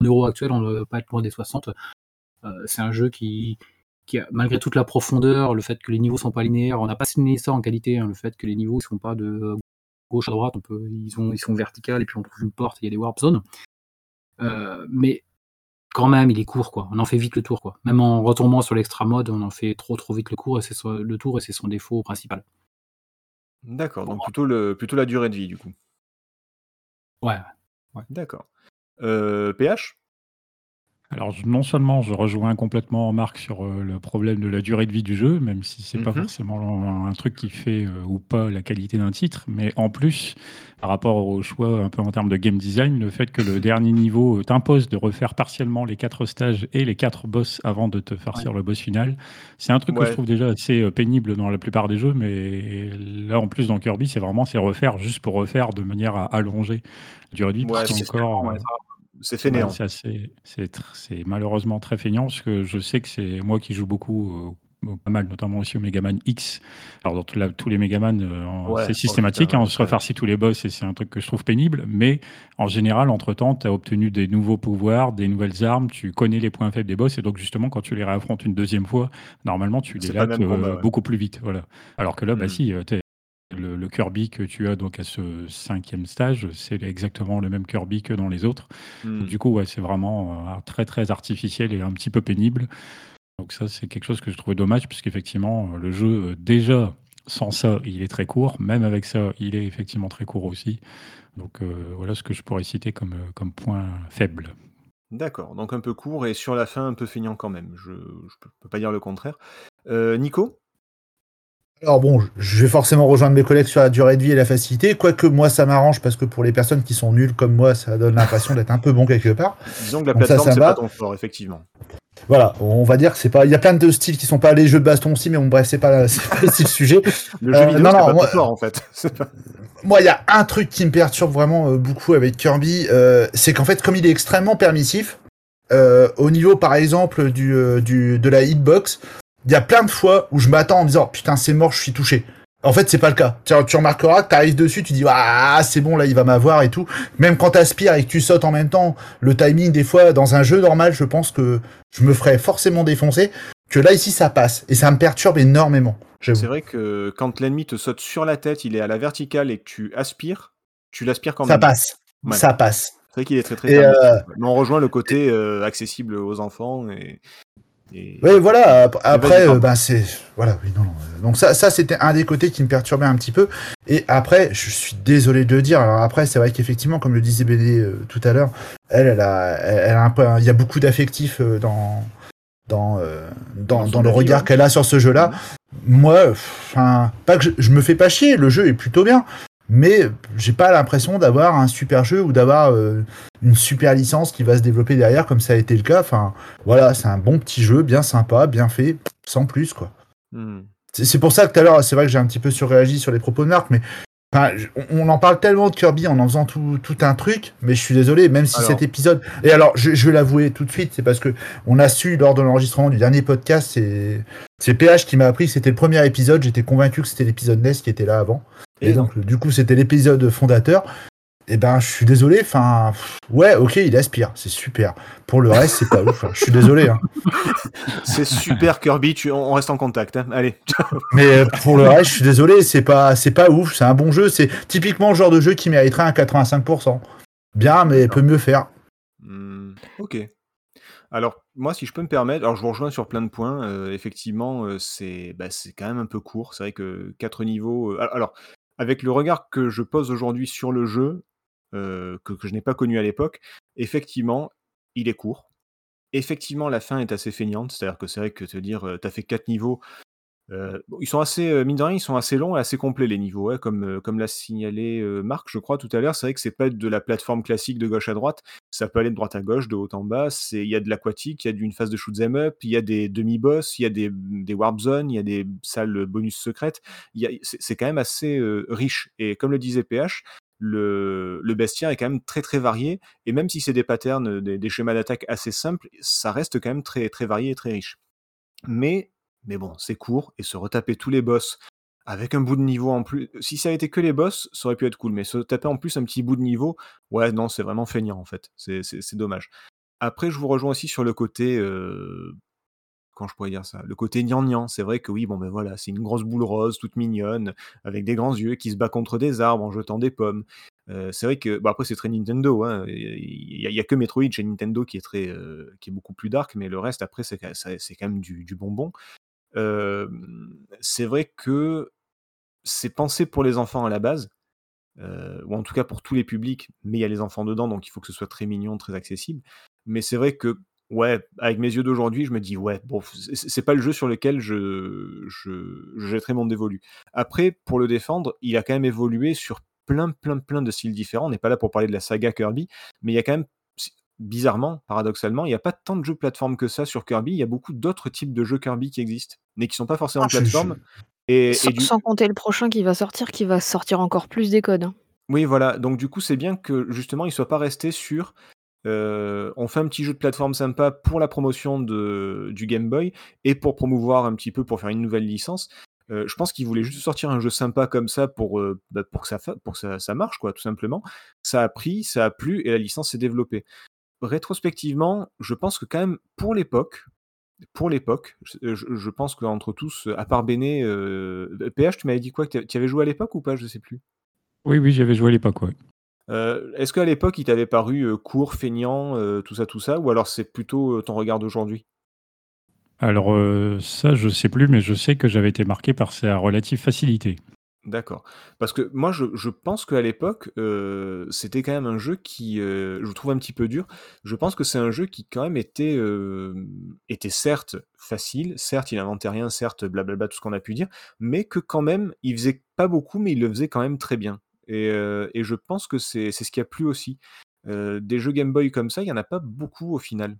un euro actuel, on ne doit pas être loin des 60. Euh, c'est un jeu qui, qui a, malgré toute la profondeur, le fait que les niveaux sont pas linéaires, on n'a pas signé ça en qualité, hein, le fait que les niveaux ne sont pas de gauche à droite, on peut, ils, ont, ils sont verticales et puis on trouve une porte, il y a des warp zones. Euh, mais quand même, il est court, quoi. On en fait vite le tour, quoi. Même en retombant sur l'extra mode, on en fait trop trop vite le, cours et c'est le tour et c'est son défaut principal. D'accord, donc plutôt, le, plutôt la durée de vie, du coup. Ouais. D'accord. Euh, PH Alors, je- non seulement je rejoins complètement Marc sur euh, le problème de la durée de vie du jeu, même si c'est pas Mhm. forcément un, truc qui fait euh, ou pas la qualité d'un titre, mais en plus, par rapport au choix un peu en termes de game design, le fait que le dernier niveau euh, t'impose de refaire partiellement les quatre stages et les quatre boss avant de te farcir le boss final, c'est un truc que Ouais. je trouve déjà assez euh, pénible dans la plupart des jeux, mais là en plus dans Kirby, c'est vraiment c'est refaire juste pour refaire de manière à allonger la durée de vie, Ouais, parce ouais, euh, c'est fainéant. c'est assez- c'est malheureusement très feignant parce que je sais que c'est moi qui joue beaucoup, euh, pas mal, notamment aussi au Megaman X. Alors dans tout la- tous les Megaman, euh, Ouais, c'est systématique, hein, on se refarcit tous les boss et c'est un truc que je trouve pénible. Mais en général, entre-temps, tu as obtenu des nouveaux pouvoirs, des nouvelles armes, tu connais les points faibles des boss et donc justement quand tu les réaffrontes une deuxième fois, normalement tu les lattes combat, euh, ouais. beaucoup plus vite. Voilà. Alors que là, bah Mm. si, euh, le, le Kirby que tu as donc à ce cinquième stage, c'est exactement le même Kirby que dans les autres. Hmm. Donc, du coup, ouais, c'est vraiment euh, très très artificiel et un petit peu pénible. Donc ça, c'est quelque chose que je trouvais dommage, puisqu'effectivement, euh, le jeu, euh, déjà, sans ça, il est très court. Même avec ça, il est effectivement très court aussi. Donc euh, voilà ce que je pourrais citer comme, comme point faible. D'accord, donc un peu court et sur la fin un peu feignant quand même. Je, je peux, peux pas dire le contraire. Euh, Nico? Alors bon, je vais forcément rejoindre mes collègues sur la durée de vie et la facilité, quoique moi ça m'arrange parce que pour les personnes qui sont nulles comme moi, ça donne l'impression d'être un peu bon quelque part. Disons que la plateforme c'est pas ton fort, effectivement. Voilà, on va dire que c'est pas. Il y a plein de styles qui sont pas les jeux de baston aussi, mais bon bref, c'est pas, c'est pas le sujet. Le Euh, jeu vidéo non, c'est non, pas moi- fort en fait. Pas- Moi, il y a un truc qui me perturbe vraiment euh, beaucoup avec Kirby, euh, c'est qu'en fait, comme il est extrêmement permissif, euh, au niveau par exemple du, euh, du de la hitbox, il y a plein de fois où je m'attends en me disant putain c'est mort, je suis touché. En fait, c'est pas le cas. Tu, tu remarqueras que t'arrives dessus, tu dis ah c'est bon là il va m'avoir et tout. Même quand t'aspires et que tu sautes en même temps, le timing des fois dans un jeu normal, je pense que je me ferais forcément défoncer. Que là ici ça passe et ça me perturbe énormément. C'est vrai que quand l'ennemi te saute sur la tête, il est à la verticale et que tu aspires, tu l'aspires quand Ça même. passe, Ouais. ça passe. C'est vrai qu'il est très très Et, euh, Mais on rejoint le côté euh, accessible aux enfants et. Et- Oui, voilà. ap- Après, euh, ben c'est voilà. Oui, non, non. euh, Donc ça, ça c'était un des côtés qui me perturbait un petit peu. Et après, je suis désolé de le dire. Alors après, c'est vrai qu'effectivement, comme le disait Béné euh, tout à l'heure, elle, elle a, elle, a un peu, il y a beaucoup d'affectifs euh, dans dans dans, Dans dans le regard qu'elle a sur ce jeu-là. Moi, enfin, pas que je, je me fais pas chier. Le jeu est plutôt bien. Mais j'ai pas l'impression d'avoir un super jeu ou d'avoir euh, une super licence qui va se développer derrière comme ça a été le cas. Enfin, voilà, c'est un bon petit jeu, bien sympa, bien fait, sans plus quoi. Hmm. C'est pour ça que tout à l'heure, c'est vrai que j'ai un petit peu surréagi sur les propos de Marc, mais enfin, on, en parle tellement de Kirby en en faisant tout, tout un truc, mais je suis désolé, même si Alors. cet épisode. Et alors, je, je vais l'avouer tout de suite, c'est parce que on a su lors de l'enregistrement du dernier podcast, c'est c'est PH qui m'a appris que c'était le premier épisode. J'étais convaincu que c'était l'épisode NES qui était là avant. Et, donc, du coup, c'était l'épisode fondateur. Et ben, je suis désolé. Enfin, ouais, ok, il aspire, c'est super. Pour le reste, c'est pas ouf. hein. Je suis désolé. Hein. C'est super Kirby, tu... on reste en contact. hein. Allez. Mais euh, pour le reste, je suis désolé, c'est pas, c'est pas ouf. C'est un bon jeu. C'est typiquement le genre de jeu qui mériterait un 85%. Bien, mais peut mieux faire. Hmm, ok. Alors, moi, si je peux me permettre, alors je vous rejoins sur plein de points. euh, effectivement, euh, c'est bah, c'est quand même un peu court. C'est vrai que quatre niveaux. euh, alors, avec le regard que je pose aujourd'hui sur le jeu, euh, que, je n'ai pas connu à l'époque, effectivement, il est court. Effectivement, la fin est assez feignante. C'est-à-dire que c'est vrai que te dire, euh, t'as fait quatre niveaux. Euh, ils sont assez, euh, ils sont assez longs et assez complets les niveaux, comme, euh, comme l'a signalé euh, Marc, je crois, tout à l'heure. C'est vrai que c'est pas de la plateforme classique de gauche à droite, ça peut aller de droite à gauche, de haut en bas. Il y a de l'aquatique, il y a d'une phase de shoot 'em up, il y a des demi-boss, il y a des, warp zones, il y a des salles bonus secrètes. C'est quand même assez riche. Et comme le disait PH, le, le bestiaire est quand même très très varié. Et même si c'est des patterns, des, des schémas d'attaque assez simples, ça reste quand même très très varié et très riche. Mais, mais bon, c'est court et se retaper tous les boss avec un bout de niveau en plus. Si ça avait été que les boss, ça aurait pu être cool. Mais se taper en plus un petit bout de niveau, ouais, non, c'est vraiment feignant en fait. C'est dommage. Après, je vous rejoins aussi sur le côté. euh, Quand je pourrais dire ça? Le côté gnangnan. C'est vrai que oui, bon ben voilà, c'est une grosse boule rose, toute mignonne, avec des grands yeux, qui se bat contre des arbres en jetant des pommes. Euh, c'est vrai que. Bon, après, c'est très Nintendo. hein. Il n'y a, que Metroid chez Nintendo qui est, très, euh, qui est beaucoup plus dark, mais le reste, après, c'est quand même du bonbon. C'est vrai que c'est pensé pour les enfants à la base, ou en tout cas pour tous les publics, mais il y a les enfants dedans, donc il faut que ce soit très mignon, très accessible. Mais c'est vrai que Ouais, avec mes yeux d'aujourd'hui, je me dis: «Ouais, bon, c'est pas le jeu sur lequel je je je jetterai mon dévolu». Après, pour le défendre, il a quand même évolué sur plein, plein, plein de styles différents. On n'est pas là pour parler de la saga Kirby, mais il y a quand même bizarrement, paradoxalement, il y a pas tant de jeux plateforme que ça sur Kirby. Il y a beaucoup d'autres types de jeux Kirby qui existent, mais qui sont pas forcément Ah, plateforme et Sans et du sans compter le prochain qui va sortir, qui va sortir encore plus des codes, hein. Oui, voilà, donc du coup, c'est bien que justement, il soit pas resté sur, heu, on fait un petit jeu de plateforme sympa pour la promotion de du Game Boy et pour promouvoir un petit peu, pour faire une nouvelle licence. Heu, je pense qu'il voulait juste sortir un jeu sympa comme ça pour, heu, bah, pour que ça pour que ça ça marche quoi, tout simplement. Ça a pris, ça a plu et la licence s'est développée. Rétrospectivement, je pense que quand même pour l'époque pour l'époque, je je je pense qu'entre tous, à part Béné, PH, tu m'avais dit quoi? Que tu avais joué à l'époque ou pas? Je sais plus? Oui, oui, j'y avais joué à l'époque, ouais. Est-ce qu'à l'époque, il t'avait paru, court, feignant, tout ça, tout ça? Ou alors c'est plutôt, ton regard d'aujourd'hui? Alors, ça, je sais plus, mais je sais que j'avais été marqué par sa relative facilité. D'accord. Parce que moi, je je pense qu'à l'époque, heu, c'était quand même un jeu qui, heu, je trouve un petit peu dur. Je pense que c'est un jeu qui quand même était, hem, était certes facile, certes il inventait rien, certes blablabla, tout ce qu'on a pu dire, mais que quand même, il faisait pas beaucoup, mais il le faisait quand même très bien et heu et je pense que c'est c'est ce qui a plu aussi. Heu, des jeux Game Boy comme ça, il y en a pas beaucoup au final.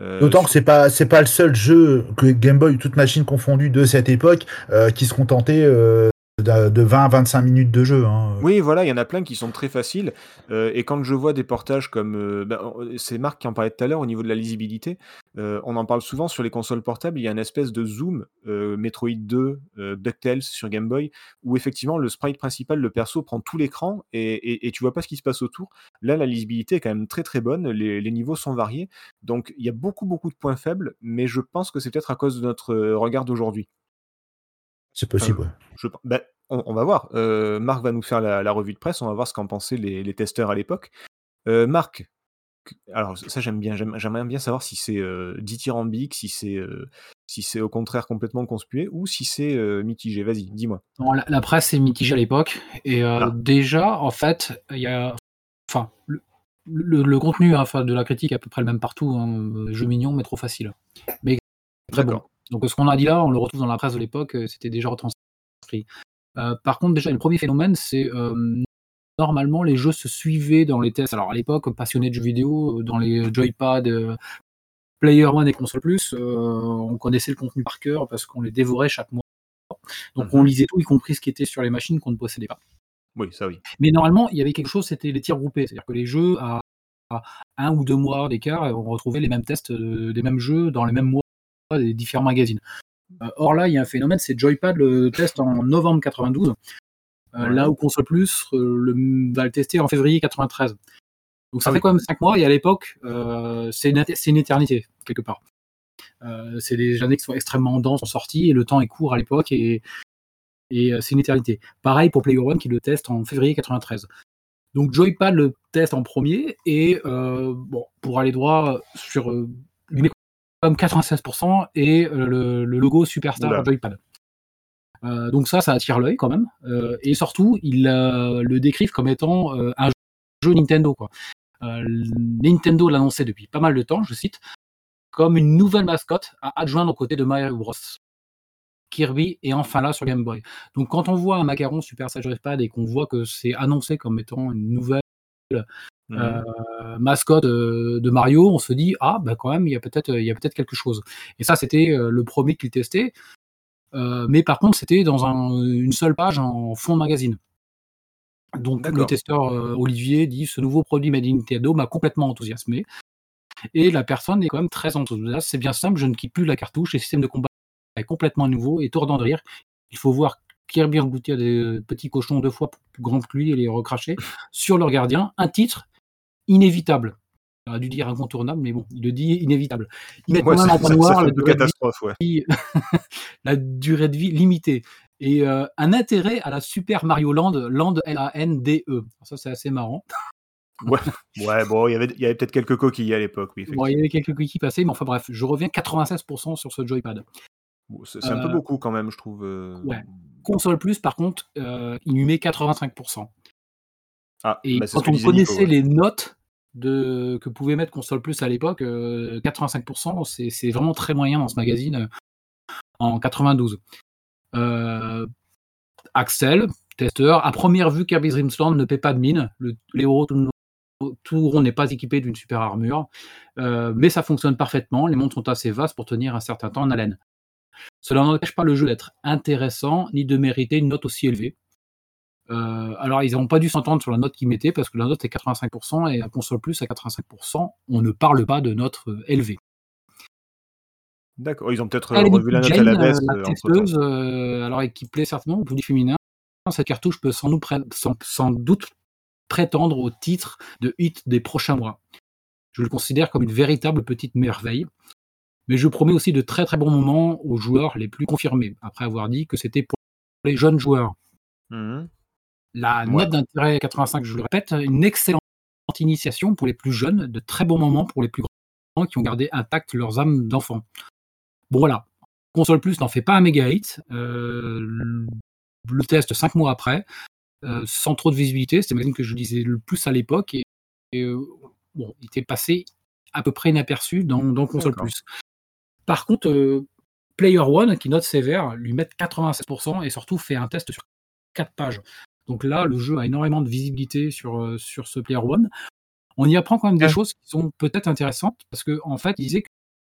Heu, D'autant que sur c'est pas c'est pas le seul jeu que Game Boy, toute machine confondue de cette époque, heu, qui se contentait, heu, de de 20-25 minutes de jeu, hein, Oui, voilà, il y en a plein qui sont très faciles, heu et quand je vois des portages comme, bah, on c'est Marc qui en parlait tout à l'heure au niveau de la lisibilité, heu, on en parle souvent sur les consoles portables, il y a une espèce de zoom, heu, Metroid 2, heu, DuckTales sur Game Boy, où effectivement le sprite principal, le perso prend tout l'écran et et et tu vois pas ce qui se passe autour. Là, la lisibilité est quand même très, très bonne, les les niveaux sont variés, donc il y a beaucoup, beaucoup de points faibles, mais je pense que c'est peut-être à cause de notre, regard d'aujourd'hui. C'est Enfin, possible, ouais. je bah, on on va voir. Heu, Marc va nous faire la la revue de presse, on va voir ce qu'en pensaient les les testeurs à l'époque. Heu, Marc, alors ça j'aime bien, j'aime j'aimerais bien savoir si c'est, heu, dithyrambique, si c'est, si c'est au contraire complètement conspué ou si c'est, mitigé? Vas-y, dis-moi. La la presse est mitigée à l'époque et Ah. déjà, en fait, il y a enfin, le le le contenu, hein, de la critique est à peu près le même partout, hein, jeu mignon mais trop facile. Mais très bon. Donc ce qu'on a dit là, on le retrouve dans la presse de l'époque, c'était déjà retranscrit. Heu, par contre, déjà, le 1er phénomène, c'est, hem, normalement, les jeux se suivaient dans les tests. Alors à l'époque, passionné de jeux vidéo, heu, dans les Joypad, heu, Player One et Console Plus, on connaissait le contenu par cœur parce qu'on les dévorait chaque mois. Donc Mmh on lisait tout, y compris ce qui était sur les machines qu'on ne possédait pas. Oui, ça oui. Mais normalement, il y avait quelque chose, c'était les tirs groupés. C'est-à-dire que les jeux à à 1 ou 2 mois d'écart, on retrouvait les mêmes tests, des mêmes jeux dans les mêmes mois des différents magazines. Heu, or là, il y a un phénomène, c'est Joypad le teste en novembre 92, heu, là où Console Plus, heu, le va le tester en février 93. Donc ça Ah fait oui. quand même 5 mois et à l'époque, c'est une éternité quelque part. C'est des années qui sont extrêmement denses en sortie et le temps est court à l'époque et et c'est une éternité. Pareil pour Player One qui le teste en février 93. Donc Joypad le teste en 1er et bon, pour aller droit sur, même 96% et heu, le le logo Superstar. Joypad. Heu, donc ça, ça attire l'œil quand même, heu et surtout, ils, heu, le décrivent comme étant, un jeu Nintendo, quoi. Nintendo l'annonçait depuis pas mal de temps, je cite: «Comme une nouvelle mascotte à adjoindre aux côtés de Mario Bros. Kirby est enfin là sur Game Boy». Donc quand on voit un macaron Superstar Joypad et qu'on voit que c'est annoncé comme étant une nouvelle, Mmh heu, mh. mascotte, heu, de Mario, on se dit: «Ah bah, quand même, il y a peut-être, heu, il y a peut-être quelque chose» et ça, c'était, le 1er qu'ils testaient, heu, mais par contre, c'était dans un une seule page en fond de magazine. Donc le testeur, Olivier dit: «Ce nouveau produit made in Nintendo m'a complètement enthousiasmé» et la personne est quand même très enthousiaste: «C'est bien simple, je ne quitte plus la cartouche, le système de combat est complètement nouveau et tordant de rire. Il faut voir Kirby engloutir des petits cochons 2 fois plus grands que lui et les recracher sur leur gardien. Un titre inévitable». Il aurait dû dire incontournable, mais bon, il le dit inévitable. Ils mettent Ouais, ça noir la un durée de catastrophe, ouais. vie la durée de vie limitée et heu, un intérêt à la Super Mario Land, Land L-A-N-D-E. Ça, c'est assez marrant. Ouais, ouais, bon, il y avait il peut-être quelques coquilles à l'époque, oui, Bon, il y avait quelques coquilles passées, mais enfin bref, je reviens 96 sur ce Joypad. Bon, c'est un peu Heu beaucoup quand même, je trouve, Ouais. Console Plus, par contre, heu, il lui met 85 Ah, et bah, quand on Nico, connaissait ouais. les notes de, que pouvait mettre Console Plus à l'époque, 85%, c'est, c'est vraiment très moyen dans ce magazine en 92. Axel, testeur, à première vue, Kirby's Dream ne paie pas de mine. Le, les héros tout, rond n'est pas équipé d'une super armure, mais ça fonctionne parfaitement. Les montres sont assez vastes pour tenir un certain temps en haleine. Cela n'empêche pas le jeu d'être intéressant ni de mériter une note aussi élevée. Euh, alors, ils n'ont pas dû s'entendre sur la note qu'ils mettaient parce que la note est 85% et à console plus à 85%, on ne parle pas de note euh, élevée. D'accord, ils ont peut-être revu la note à la baisse. La euh, testeuse, alors qui plaît certainement au public féminin, cette cartouche peut sans, sans, doute prétendre au titre de hit des prochains mois. Je le considère comme une véritable petite merveille. Mais je promets aussi de très très bons moments aux joueurs les plus confirmés, après avoir dit que c'était pour les jeunes joueurs. Mmh la note d'intérêt 85, je le répète, une excellente initiation pour les plus jeunes, de très bons moments pour les plus grands qui ont gardé intact leurs âmes d'enfants. Bon voilà, Console Plus n'en fait pas un méga hit. Euh, le test cinq mois après, euh, sans trop de visibilité, c'était le que je disais le plus à l'époque et, euh, bon, il était passé à peu près inaperçu dans, dans Console Plus. Par contre, Player One, qui note sévère, lui met 87% et surtout fait un test sur 4 pages. Donc là, le jeu a énormément de visibilité sur, euh, sur ce Player One. On y apprend quand même des choses qui sont peut-être intéressantes, parce qu'en en fait, il disait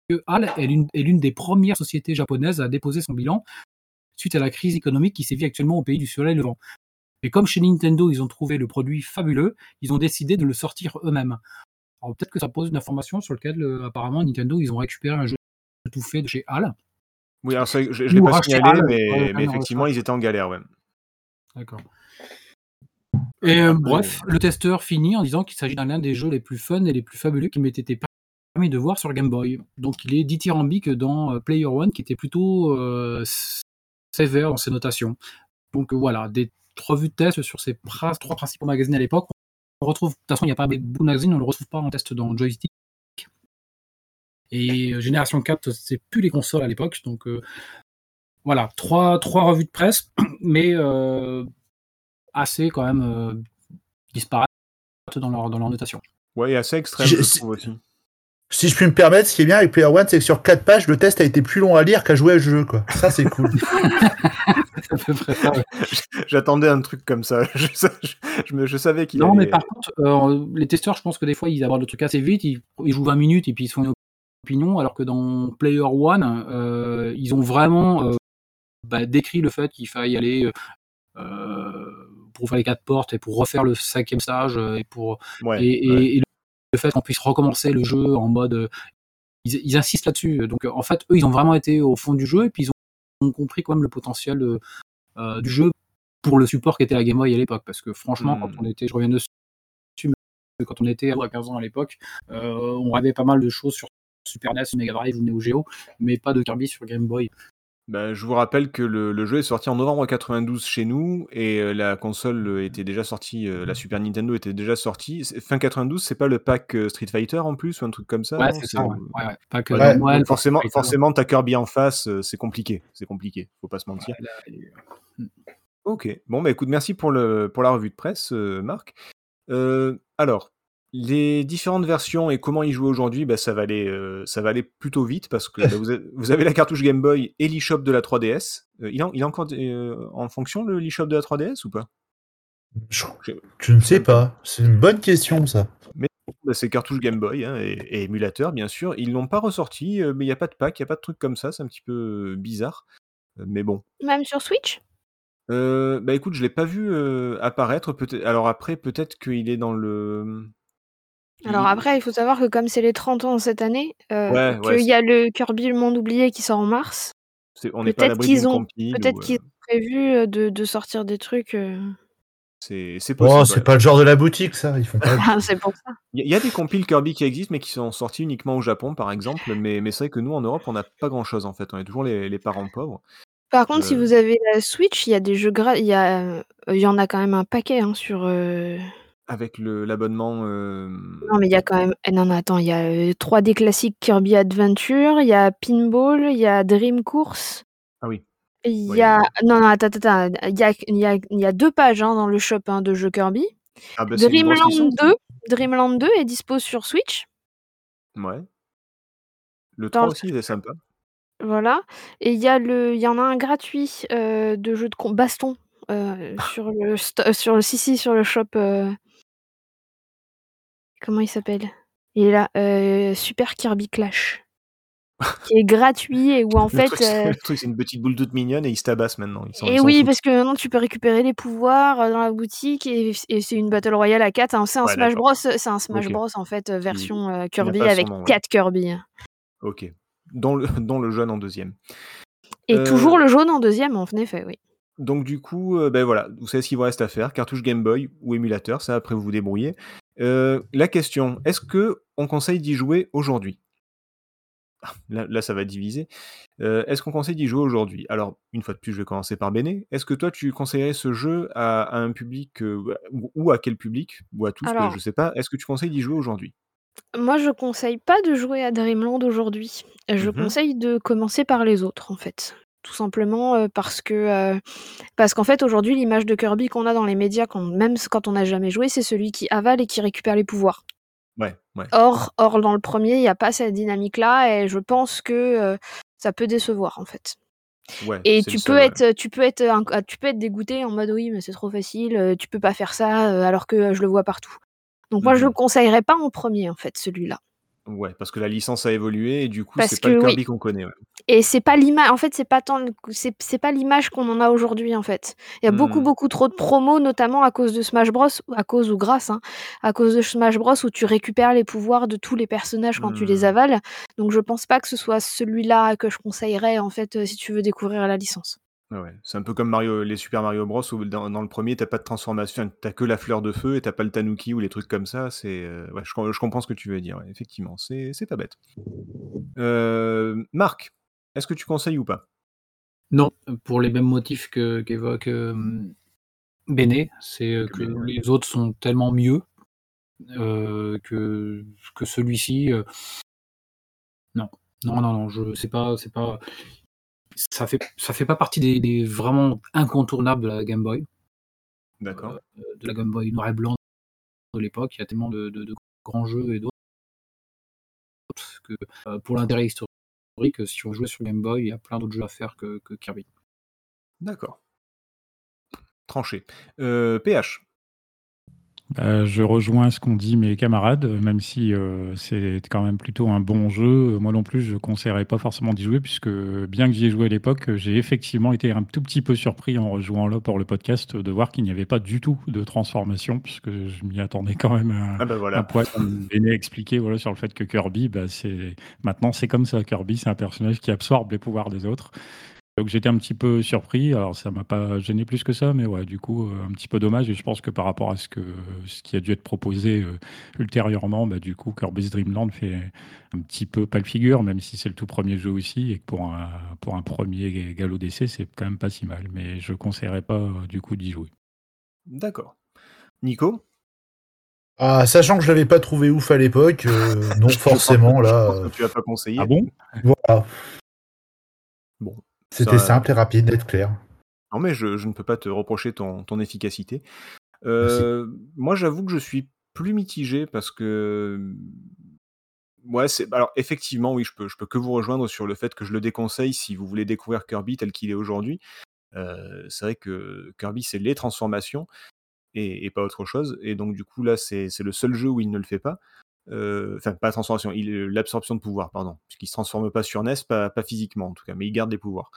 que HAL est l'une des premières sociétés japonaises à déposer son bilan suite à la crise économique qui sévit actuellement au pays du soleil levant. Et comme chez Nintendo, ils ont trouvé le produit fabuleux, ils ont décidé de le sortir eux-mêmes. Alors peut-être que ça pose une information sur laquelle, euh, apparemment, Nintendo, ils ont récupéré un jeu tout fait de chez HAL. Oui, alors je ne l'ai pas signalé, mais, mais effectivement, ils étaient en galère, ouais. D'accord. Et euh, bref, le testeur finit en disant qu'il s'agit d'un des jeux les plus fun et les plus fabuleux qu'il m'ait été permis de voir sur Game Boy. Donc il est dithyrambique dans euh, Player One, qui était plutôt euh, sévère dans ses notations. Donc voilà, des revues de test sur ces trois principaux magazines à l'époque. On retrouve, de toute façon, il n'y a pas de magazine, on ne le retrouve pas en test dans Joystick. Et Génération 4, c'est plus les consoles à l'époque. Donc voilà, trois, trois revues de presse, mais assez quand même euh, disparates dans leur, dans leur notation. Ouais, assez extrême, je, trouve aussi. Si je puis me permettre, ce qui est bien avec Player One, c'est que sur 4 pages, le test a été plus long à lire qu'à jouer à jeu. Quoi. Ça, c'est cool. J'attendais un truc comme ça. Je, je, je savais qu'il Non, mais par contre, euh, les testeurs, je pense que des fois, ils abordent le truc assez vite. Ils, jouent 20 minutes et puis ils se font une opinion. Alors que dans Player One, euh, ils ont vraiment bah, décrit le fait qu'il faille aller pour faire les quatre portes et pour refaire le cinquième stage euh, et pour et, le fait qu'on puisse recommencer le jeu en mode euh, ils, insistent là-dessus donc en fait eux ils ont vraiment été au fond du jeu et puis ils ont, compris quand même le potentiel euh, du jeu pour le support qui était la Game Boy à l'époque parce que franchement quand hmm. on était je reviens dessus mais quand on était à 15 ans à l'époque on rêvait pas mal de choses sur Super NES, Mega Drive ou Neo Geo, mais pas de Kirby sur Game Boy. Bah, je vous rappelle que le, jeu est sorti en novembre 92 chez nous et euh, la console euh, était déjà sortie, euh, la Super Nintendo était déjà sortie. Fin 92, c'est pas le pack Street Fighter en plus ou un truc comme ça Ouais, c'est ça. Ouais. forcément, forcément, t'as Kirby en face, c'est compliqué. C'est compliqué, faut pas se mentir. Ok, bon, bah écoute, merci pour, le, pour la revue de presse, Marc. alors, les différentes versions et comment y jouer aujourd'hui, bah, ça, va aller, euh, ça va aller plutôt vite parce que bah, vous, avez, la cartouche Game Boy et l'eShop de la 3DS. Euh, il, est encore euh, en fonction le l'eShop de la 3DS ou pas? Je, ne sais pas. C'est une bonne question ça. Mais bah, c'est cartouche Game Boy hein, et, émulateur bien sûr. Ils l'ont pas ressorti, mais il n'y a pas de pack, il n'y a pas de truc comme ça. C'est un petit peu bizarre. mais bon. Même sur Switch? Bah écoute, je l'ai pas vu apparaître. Peut-être. Alors après, peut-être qu'il est dans le alors après, il faut savoir que comme c'est les 30 ans cette année, euh, qu'il y a le Kirby Le Monde Oublié qui sort en mars. peut-être qu'ils ont, peut-être qu'ils ont prévu de, sortir des trucs. C'est possible. Oh, c'est pas le genre de la boutique, ça. Ils font pas... Ah, c'est pour ça. Il y, a des compiles Kirby qui existent, mais qui sont sortis uniquement au Japon, par exemple. Mais, mais c'est vrai que nous, en Europe, on n'a pas grand-chose, en fait. On est toujours les, parents pauvres. Par contre, si vous avez la Switch, il y a des jeux gras. Il y, il y en a quand même un paquet hein, sur. Avec le l'abonnement, Non, mais il y a quand même eh non, attends, il y a, 3D classique Kirby Adventure, il y a Pinball, il y a Dream Course. Ah oui. Il y a non, non, attends, attends, il y a il y a il y a 2 pages, hein, dans le shop, hein, de jeux Kirby. Ah bah, Dreamland 2, Dreamland 2 est dispo sur Switch. Ouais. Le Dans 3 le- aussi, il est sympa. Voilà. Et il y a le, il y en a un gratuit euh, de jeu de com- baston euh, sur le, sur le, si si, sur le shop. euh, Comment il s'appelle? Il est là, euh, Super Kirby Clash, qui est gratuit et où en Le fait. truc, euh, le truc, c'est une petite boule toute mignonne et ils se tabassent maintenant. Et oui, parce que maintenant tu peux récupérer les pouvoirs euh, dans la boutique et, et c'est une Battle Royale à 4. hein. C'est un Ouais, Smash. Bros. C'est un Smash. Bros en fait version Kirby avec nom, ouais. 4 Kirby. Ok. Dont le, dont le jeune en deuxième. Et Euh, toujours le jaune en deuxième, en effet, oui. Donc du coup, euh, ben voilà, vous savez ce qu'il vous reste à faire, cartouche Game Boy ou émulateur, ça après vous vous débrouillez. Euh, la question, est-ce que on conseille d'y jouer aujourd'hui? Là, là, ça va diviser. Euh, est-ce qu'on conseille d'y jouer aujourd'hui? Alors, une fois de plus, je vais commencer par Béné. Est-ce que toi, tu conseillerais ce jeu à, à un public, ou, à quel public? Ou à tous, Alors- je sais pas. Est-ce que tu conseilles d'y jouer aujourd'hui? Moi, je conseille pas de jouer à Dreamland aujourd'hui. Je Mhm. conseille de commencer par les autres, en fait. Tout simplement euh, parce que euh, parce qu'en fait aujourd'hui l'image de Kirby qu'on a dans les médias, quand, même quand on n'a jamais joué, c'est celui qui avale et qui récupère les pouvoirs. Ouais, ouais. Or, or dans le premier, il n'y a pas cette dynamique-là et je pense que euh, ça peut décevoir en fait. ouais Et tu peux, seul, être, tu, peux être, un- tu peux être dégoûté en mode oui, mais c'est trop facile, tu peux pas faire ça alors que je le vois partout. Donc moi, je Mhm. le conseillerais pas en premier en fait, celui-là. Ouais, parce que la licence a évolué et du coup, c'est pas le oui. Kirby qu'on connaît. ouais. Et c'est pas l'image, en fait, c'est pas tant, le- c'est pas l'image qu'on en a aujourd'hui en fait. Il y a beaucoup Mhm. beaucoup trop de promos, notamment à cause de Smash Bros, à cause ou grâce, hein, à cause de Smash Bros où tu récupères les pouvoirs de tous les personnages quand tu les Mhm. avales. Donc je pense pas que ce soit celui-là que je conseillerais en fait euh, si tu veux découvrir la licence. Ouais, ouais. C'est un peu comme Mario, les Super Mario Bros où dans, dans le premier t'as pas de transformation, enfin, t'as que la fleur de feu et t'as pas le Tanuki ou les trucs comme ça. C'est euh, ouais, je, com- je comprends ce que tu veux dire. ouais, effectivement, c'est c'est pas bête. Euh, Marc, est-ce que tu conseilles ou pas? Non, pour les mêmes motifs que- qu'évoque euh, Béné, c'est euh, Que les autres sont tellement mieux que, que celui-ci. non, non, non, non, je c'est pas, c'est pas, ça fait, ça fait pas partie des, des vraiment incontournables de la Game Boy, D'accord. euh, de la Game Boy noir et blanc de l'époque. Il y a tellement de, de- de grands jeux et d'autres que euh, pour l'intérêt historique, si on jouait sur Game Boy, il y a plein d'autres jeux à faire que, que Kirby. D'accord. Tranché. Euh, PH. Bah, je rejoins ce qu'ont dit mes camarades, euh, même si euh, c'est quand même plutôt un bon jeu. Euh, Moi non plus, je ne conseillerais pas forcément d'y jouer, puisque bien que j'y ai joué à l'époque, euh, j'ai effectivement été un tout petit peu surpris en rejouant là pour le podcast de voir qu'il n'y avait pas du tout de transformation, puisque je m'y attendais quand même à Ah bah un voilà. comme Béné a expliqué voilà, sur le fait que Kirby, bah, c'est maintenant c'est comme ça. Kirby, c'est un personnage qui absorbe les pouvoirs des autres. Donc j'étais un petit peu surpris. Alors ça m'a pas gêné plus que ça, mais ouais, du coup euh, un petit peu dommage. Et je pense que par rapport à ce que ce qui a dû être proposé euh, ultérieurement, bah, du coup Kirby's Dream Land fait un petit peu pas le figure, même si c'est le tout premier jeu aussi et que pour un pour un premier galop d'essai, c'est quand même pas si mal. Mais je conseillerais pas euh, du coup d'y jouer. D'accord. Nico? Ah, sachant que je l'avais pas trouvé ouf à l'époque, euh, non forcément là. tu l'as pas conseillé. Ah bon? Voilà. Bon. C'était simple et rapide, d'être clair. Non, mais je, je ne peux pas te reprocher ton, ton efficacité. Euh, moi, j'avoue que je suis plus mitigé parce que. Ouais, c'est. Alors, effectivement, oui, je peux, je peux que vous rejoindre sur le fait que je le déconseille si vous voulez découvrir Kirby tel qu'il est aujourd'hui. Euh, c'est vrai que Kirby, c'est les transformations et, et pas autre chose. Et donc, du coup, là, c'est le seul jeu où il ne le fait pas. Euh, Enfin, pas la transformation, il- l'absorption de pouvoir, pardon. Puisqu'il se transforme pas sur NES, pas, pas physiquement en tout cas, mais il garde les pouvoirs.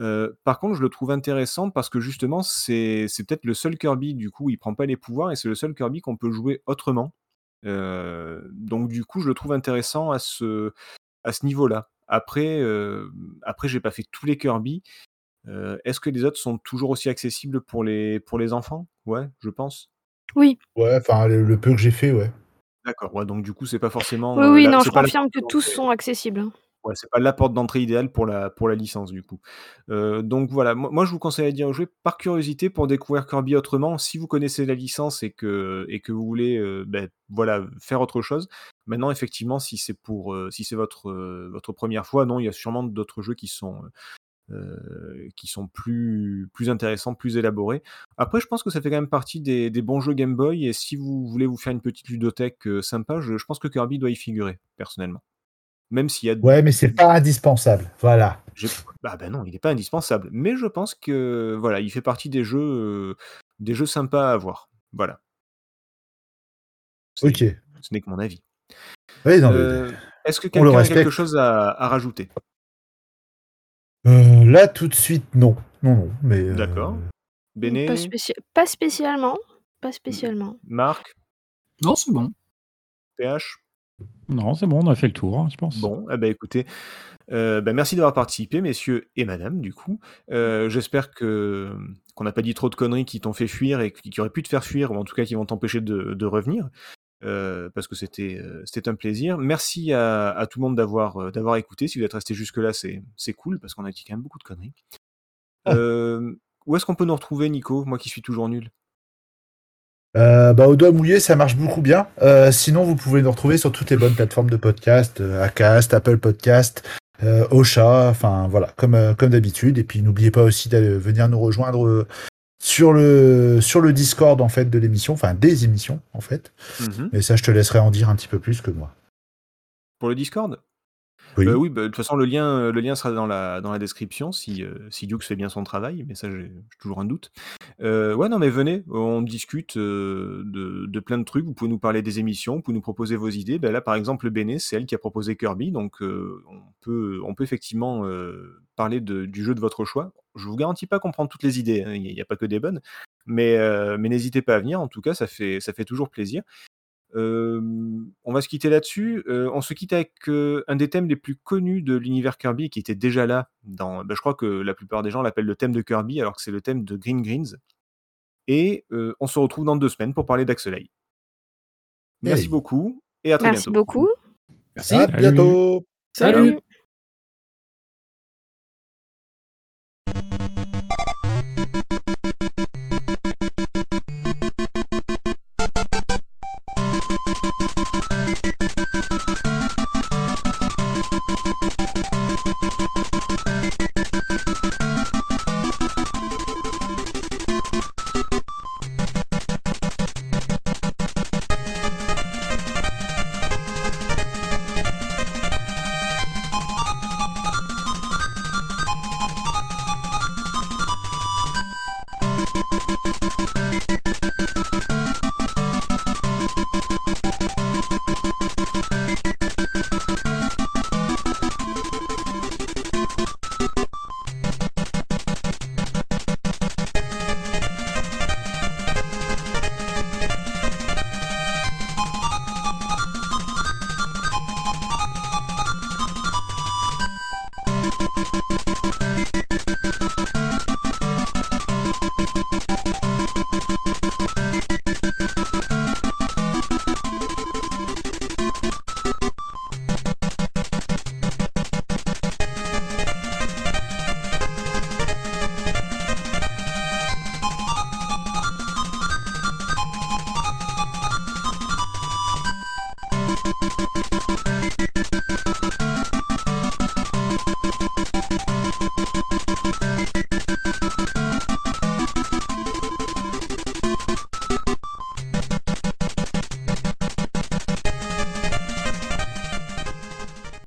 Euh, par contre, je le trouve intéressant parce que justement, c'est peut-être le seul Kirby, du coup, il prend pas les pouvoirs et c'est le seul Kirby qu'on peut jouer autrement. Euh, donc, du coup, je le trouve intéressant à ce, à ce niveau-là. Après, euh, après j'ai pas fait tous les Kirby. Euh, Est-ce que les autres sont toujours aussi accessibles pour les, pour les enfants? Ouais, je pense. Oui, Ouais, enfin, le, le peu que j'ai fait, ouais. D'accord, ouais, donc du coup, c'est pas forcément. oui, euh, oui, la- non, je pas confirme que tous sont accessibles. hein. Ouais, c'est pas la porte d'entrée idéale pour la, pour la licence, du coup. Euh, donc voilà, moi, moi, je vous conseille d'y jouer par curiosité pour découvrir Kirby autrement. Si vous connaissez la licence et que, et que vous voulez euh, ben, voilà, faire autre chose. Maintenant, effectivement, si c'est pour, si c'est votre, votre première fois, non, il y a sûrement d'autres jeux qui sont, qui sont plus, plus intéressants, plus élaborés. Après, je pense que ça fait quand même partie des, des bons jeux Game Boy, et si vous voulez vous faire une petite ludothèque euh, sympa, je, je pense que Kirby doit y figurer, personnellement. Même s'il y a... Ouais, mais c'est pas indispensable. Voilà. j'ai- Bah, bah non, il n'est pas indispensable. Mais je pense que voilà, il fait partie des jeux, euh, des jeux sympas à avoir. Voilà. Ok. Ce n'est que mon avis. Oui, Euh, Est-ce que quelqu'un a quelque chose à, à rajouter? Euh, là, tout de suite, non. Non, non. Mais. euh, D'accord. Béné, Pas, spéci- pas spécialement. Pas spécialement. Marc, Non, c'est bon. PH Non, c'est bon, on a fait le tour, hein, je pense. Bon, eh ben écoutez, euh, ben merci d'avoir participé, messieurs et madame, du coup. Euh, J'espère que qu'on n'a pas dit trop de conneries qui t'ont fait fuir et qui, auraient pu te faire fuir, ou en tout cas qui vont t'empêcher de, de revenir, parce que c'était euh, c'était un plaisir. Merci à, à tout le monde d'avoir euh, d'avoir écouté. Si vous êtes resté jusque-là, c'est c'est cool, parce qu'on a dit quand même beaucoup de conneries. Ah. Euh, où est-ce qu'on peut nous retrouver, Nico Moi qui suis toujours nul? Euh, bah, au doigt mouillé, ça marche beaucoup bien. Euh, sinon, vous pouvez nous retrouver sur toutes les bonnes plateformes de podcast, euh, Acast, Apple Podcast, euh, Ocha, enfin voilà, comme, euh, comme d'habitude. Et puis n'oubliez pas aussi de venir nous rejoindre euh, sur le sur le Discord en fait de l'émission, enfin des émissions en fait. Mhm. Mais ça, je te laisserai en dire un petit peu plus que moi. Pour le Discord? Oui. Euh, bah, de toute façon, le lien, euh, le lien sera dans la, dans la description si, euh, si Dukes fait bien son travail, mais ça, j'ai toujours un doute. Euh, ouais, non, mais venez, on discute de, plein de trucs. Vous pouvez nous parler des émissions, vous pouvez nous proposer vos idées. Ben là, par exemple, le Béné, c'est elle qui a proposé Kirby, donc on, peut, on peut effectivement parler du jeu de votre choix. Je vous garantis pas comprendre toutes les idées, hein, il n'y a pas que des bonnes, mais, mais n'hésitez pas à venir, en tout cas, ça fait, ça fait toujours plaisir. Euh, on va se quitter là-dessus. Euh, on se quitte avec euh, un des thèmes les plus connus de l'univers Kirby qui était déjà là. Dans, ben, je crois que la plupart des gens l'appellent le thème de Kirby alors que c'est le thème de Green Greens. Et euh, on se retrouve dans deux semaines pour parler d'Axelay. Merci Hey. beaucoup et à très Merci bientôt. beaucoup. Merci. À bientôt. Salut. Salut.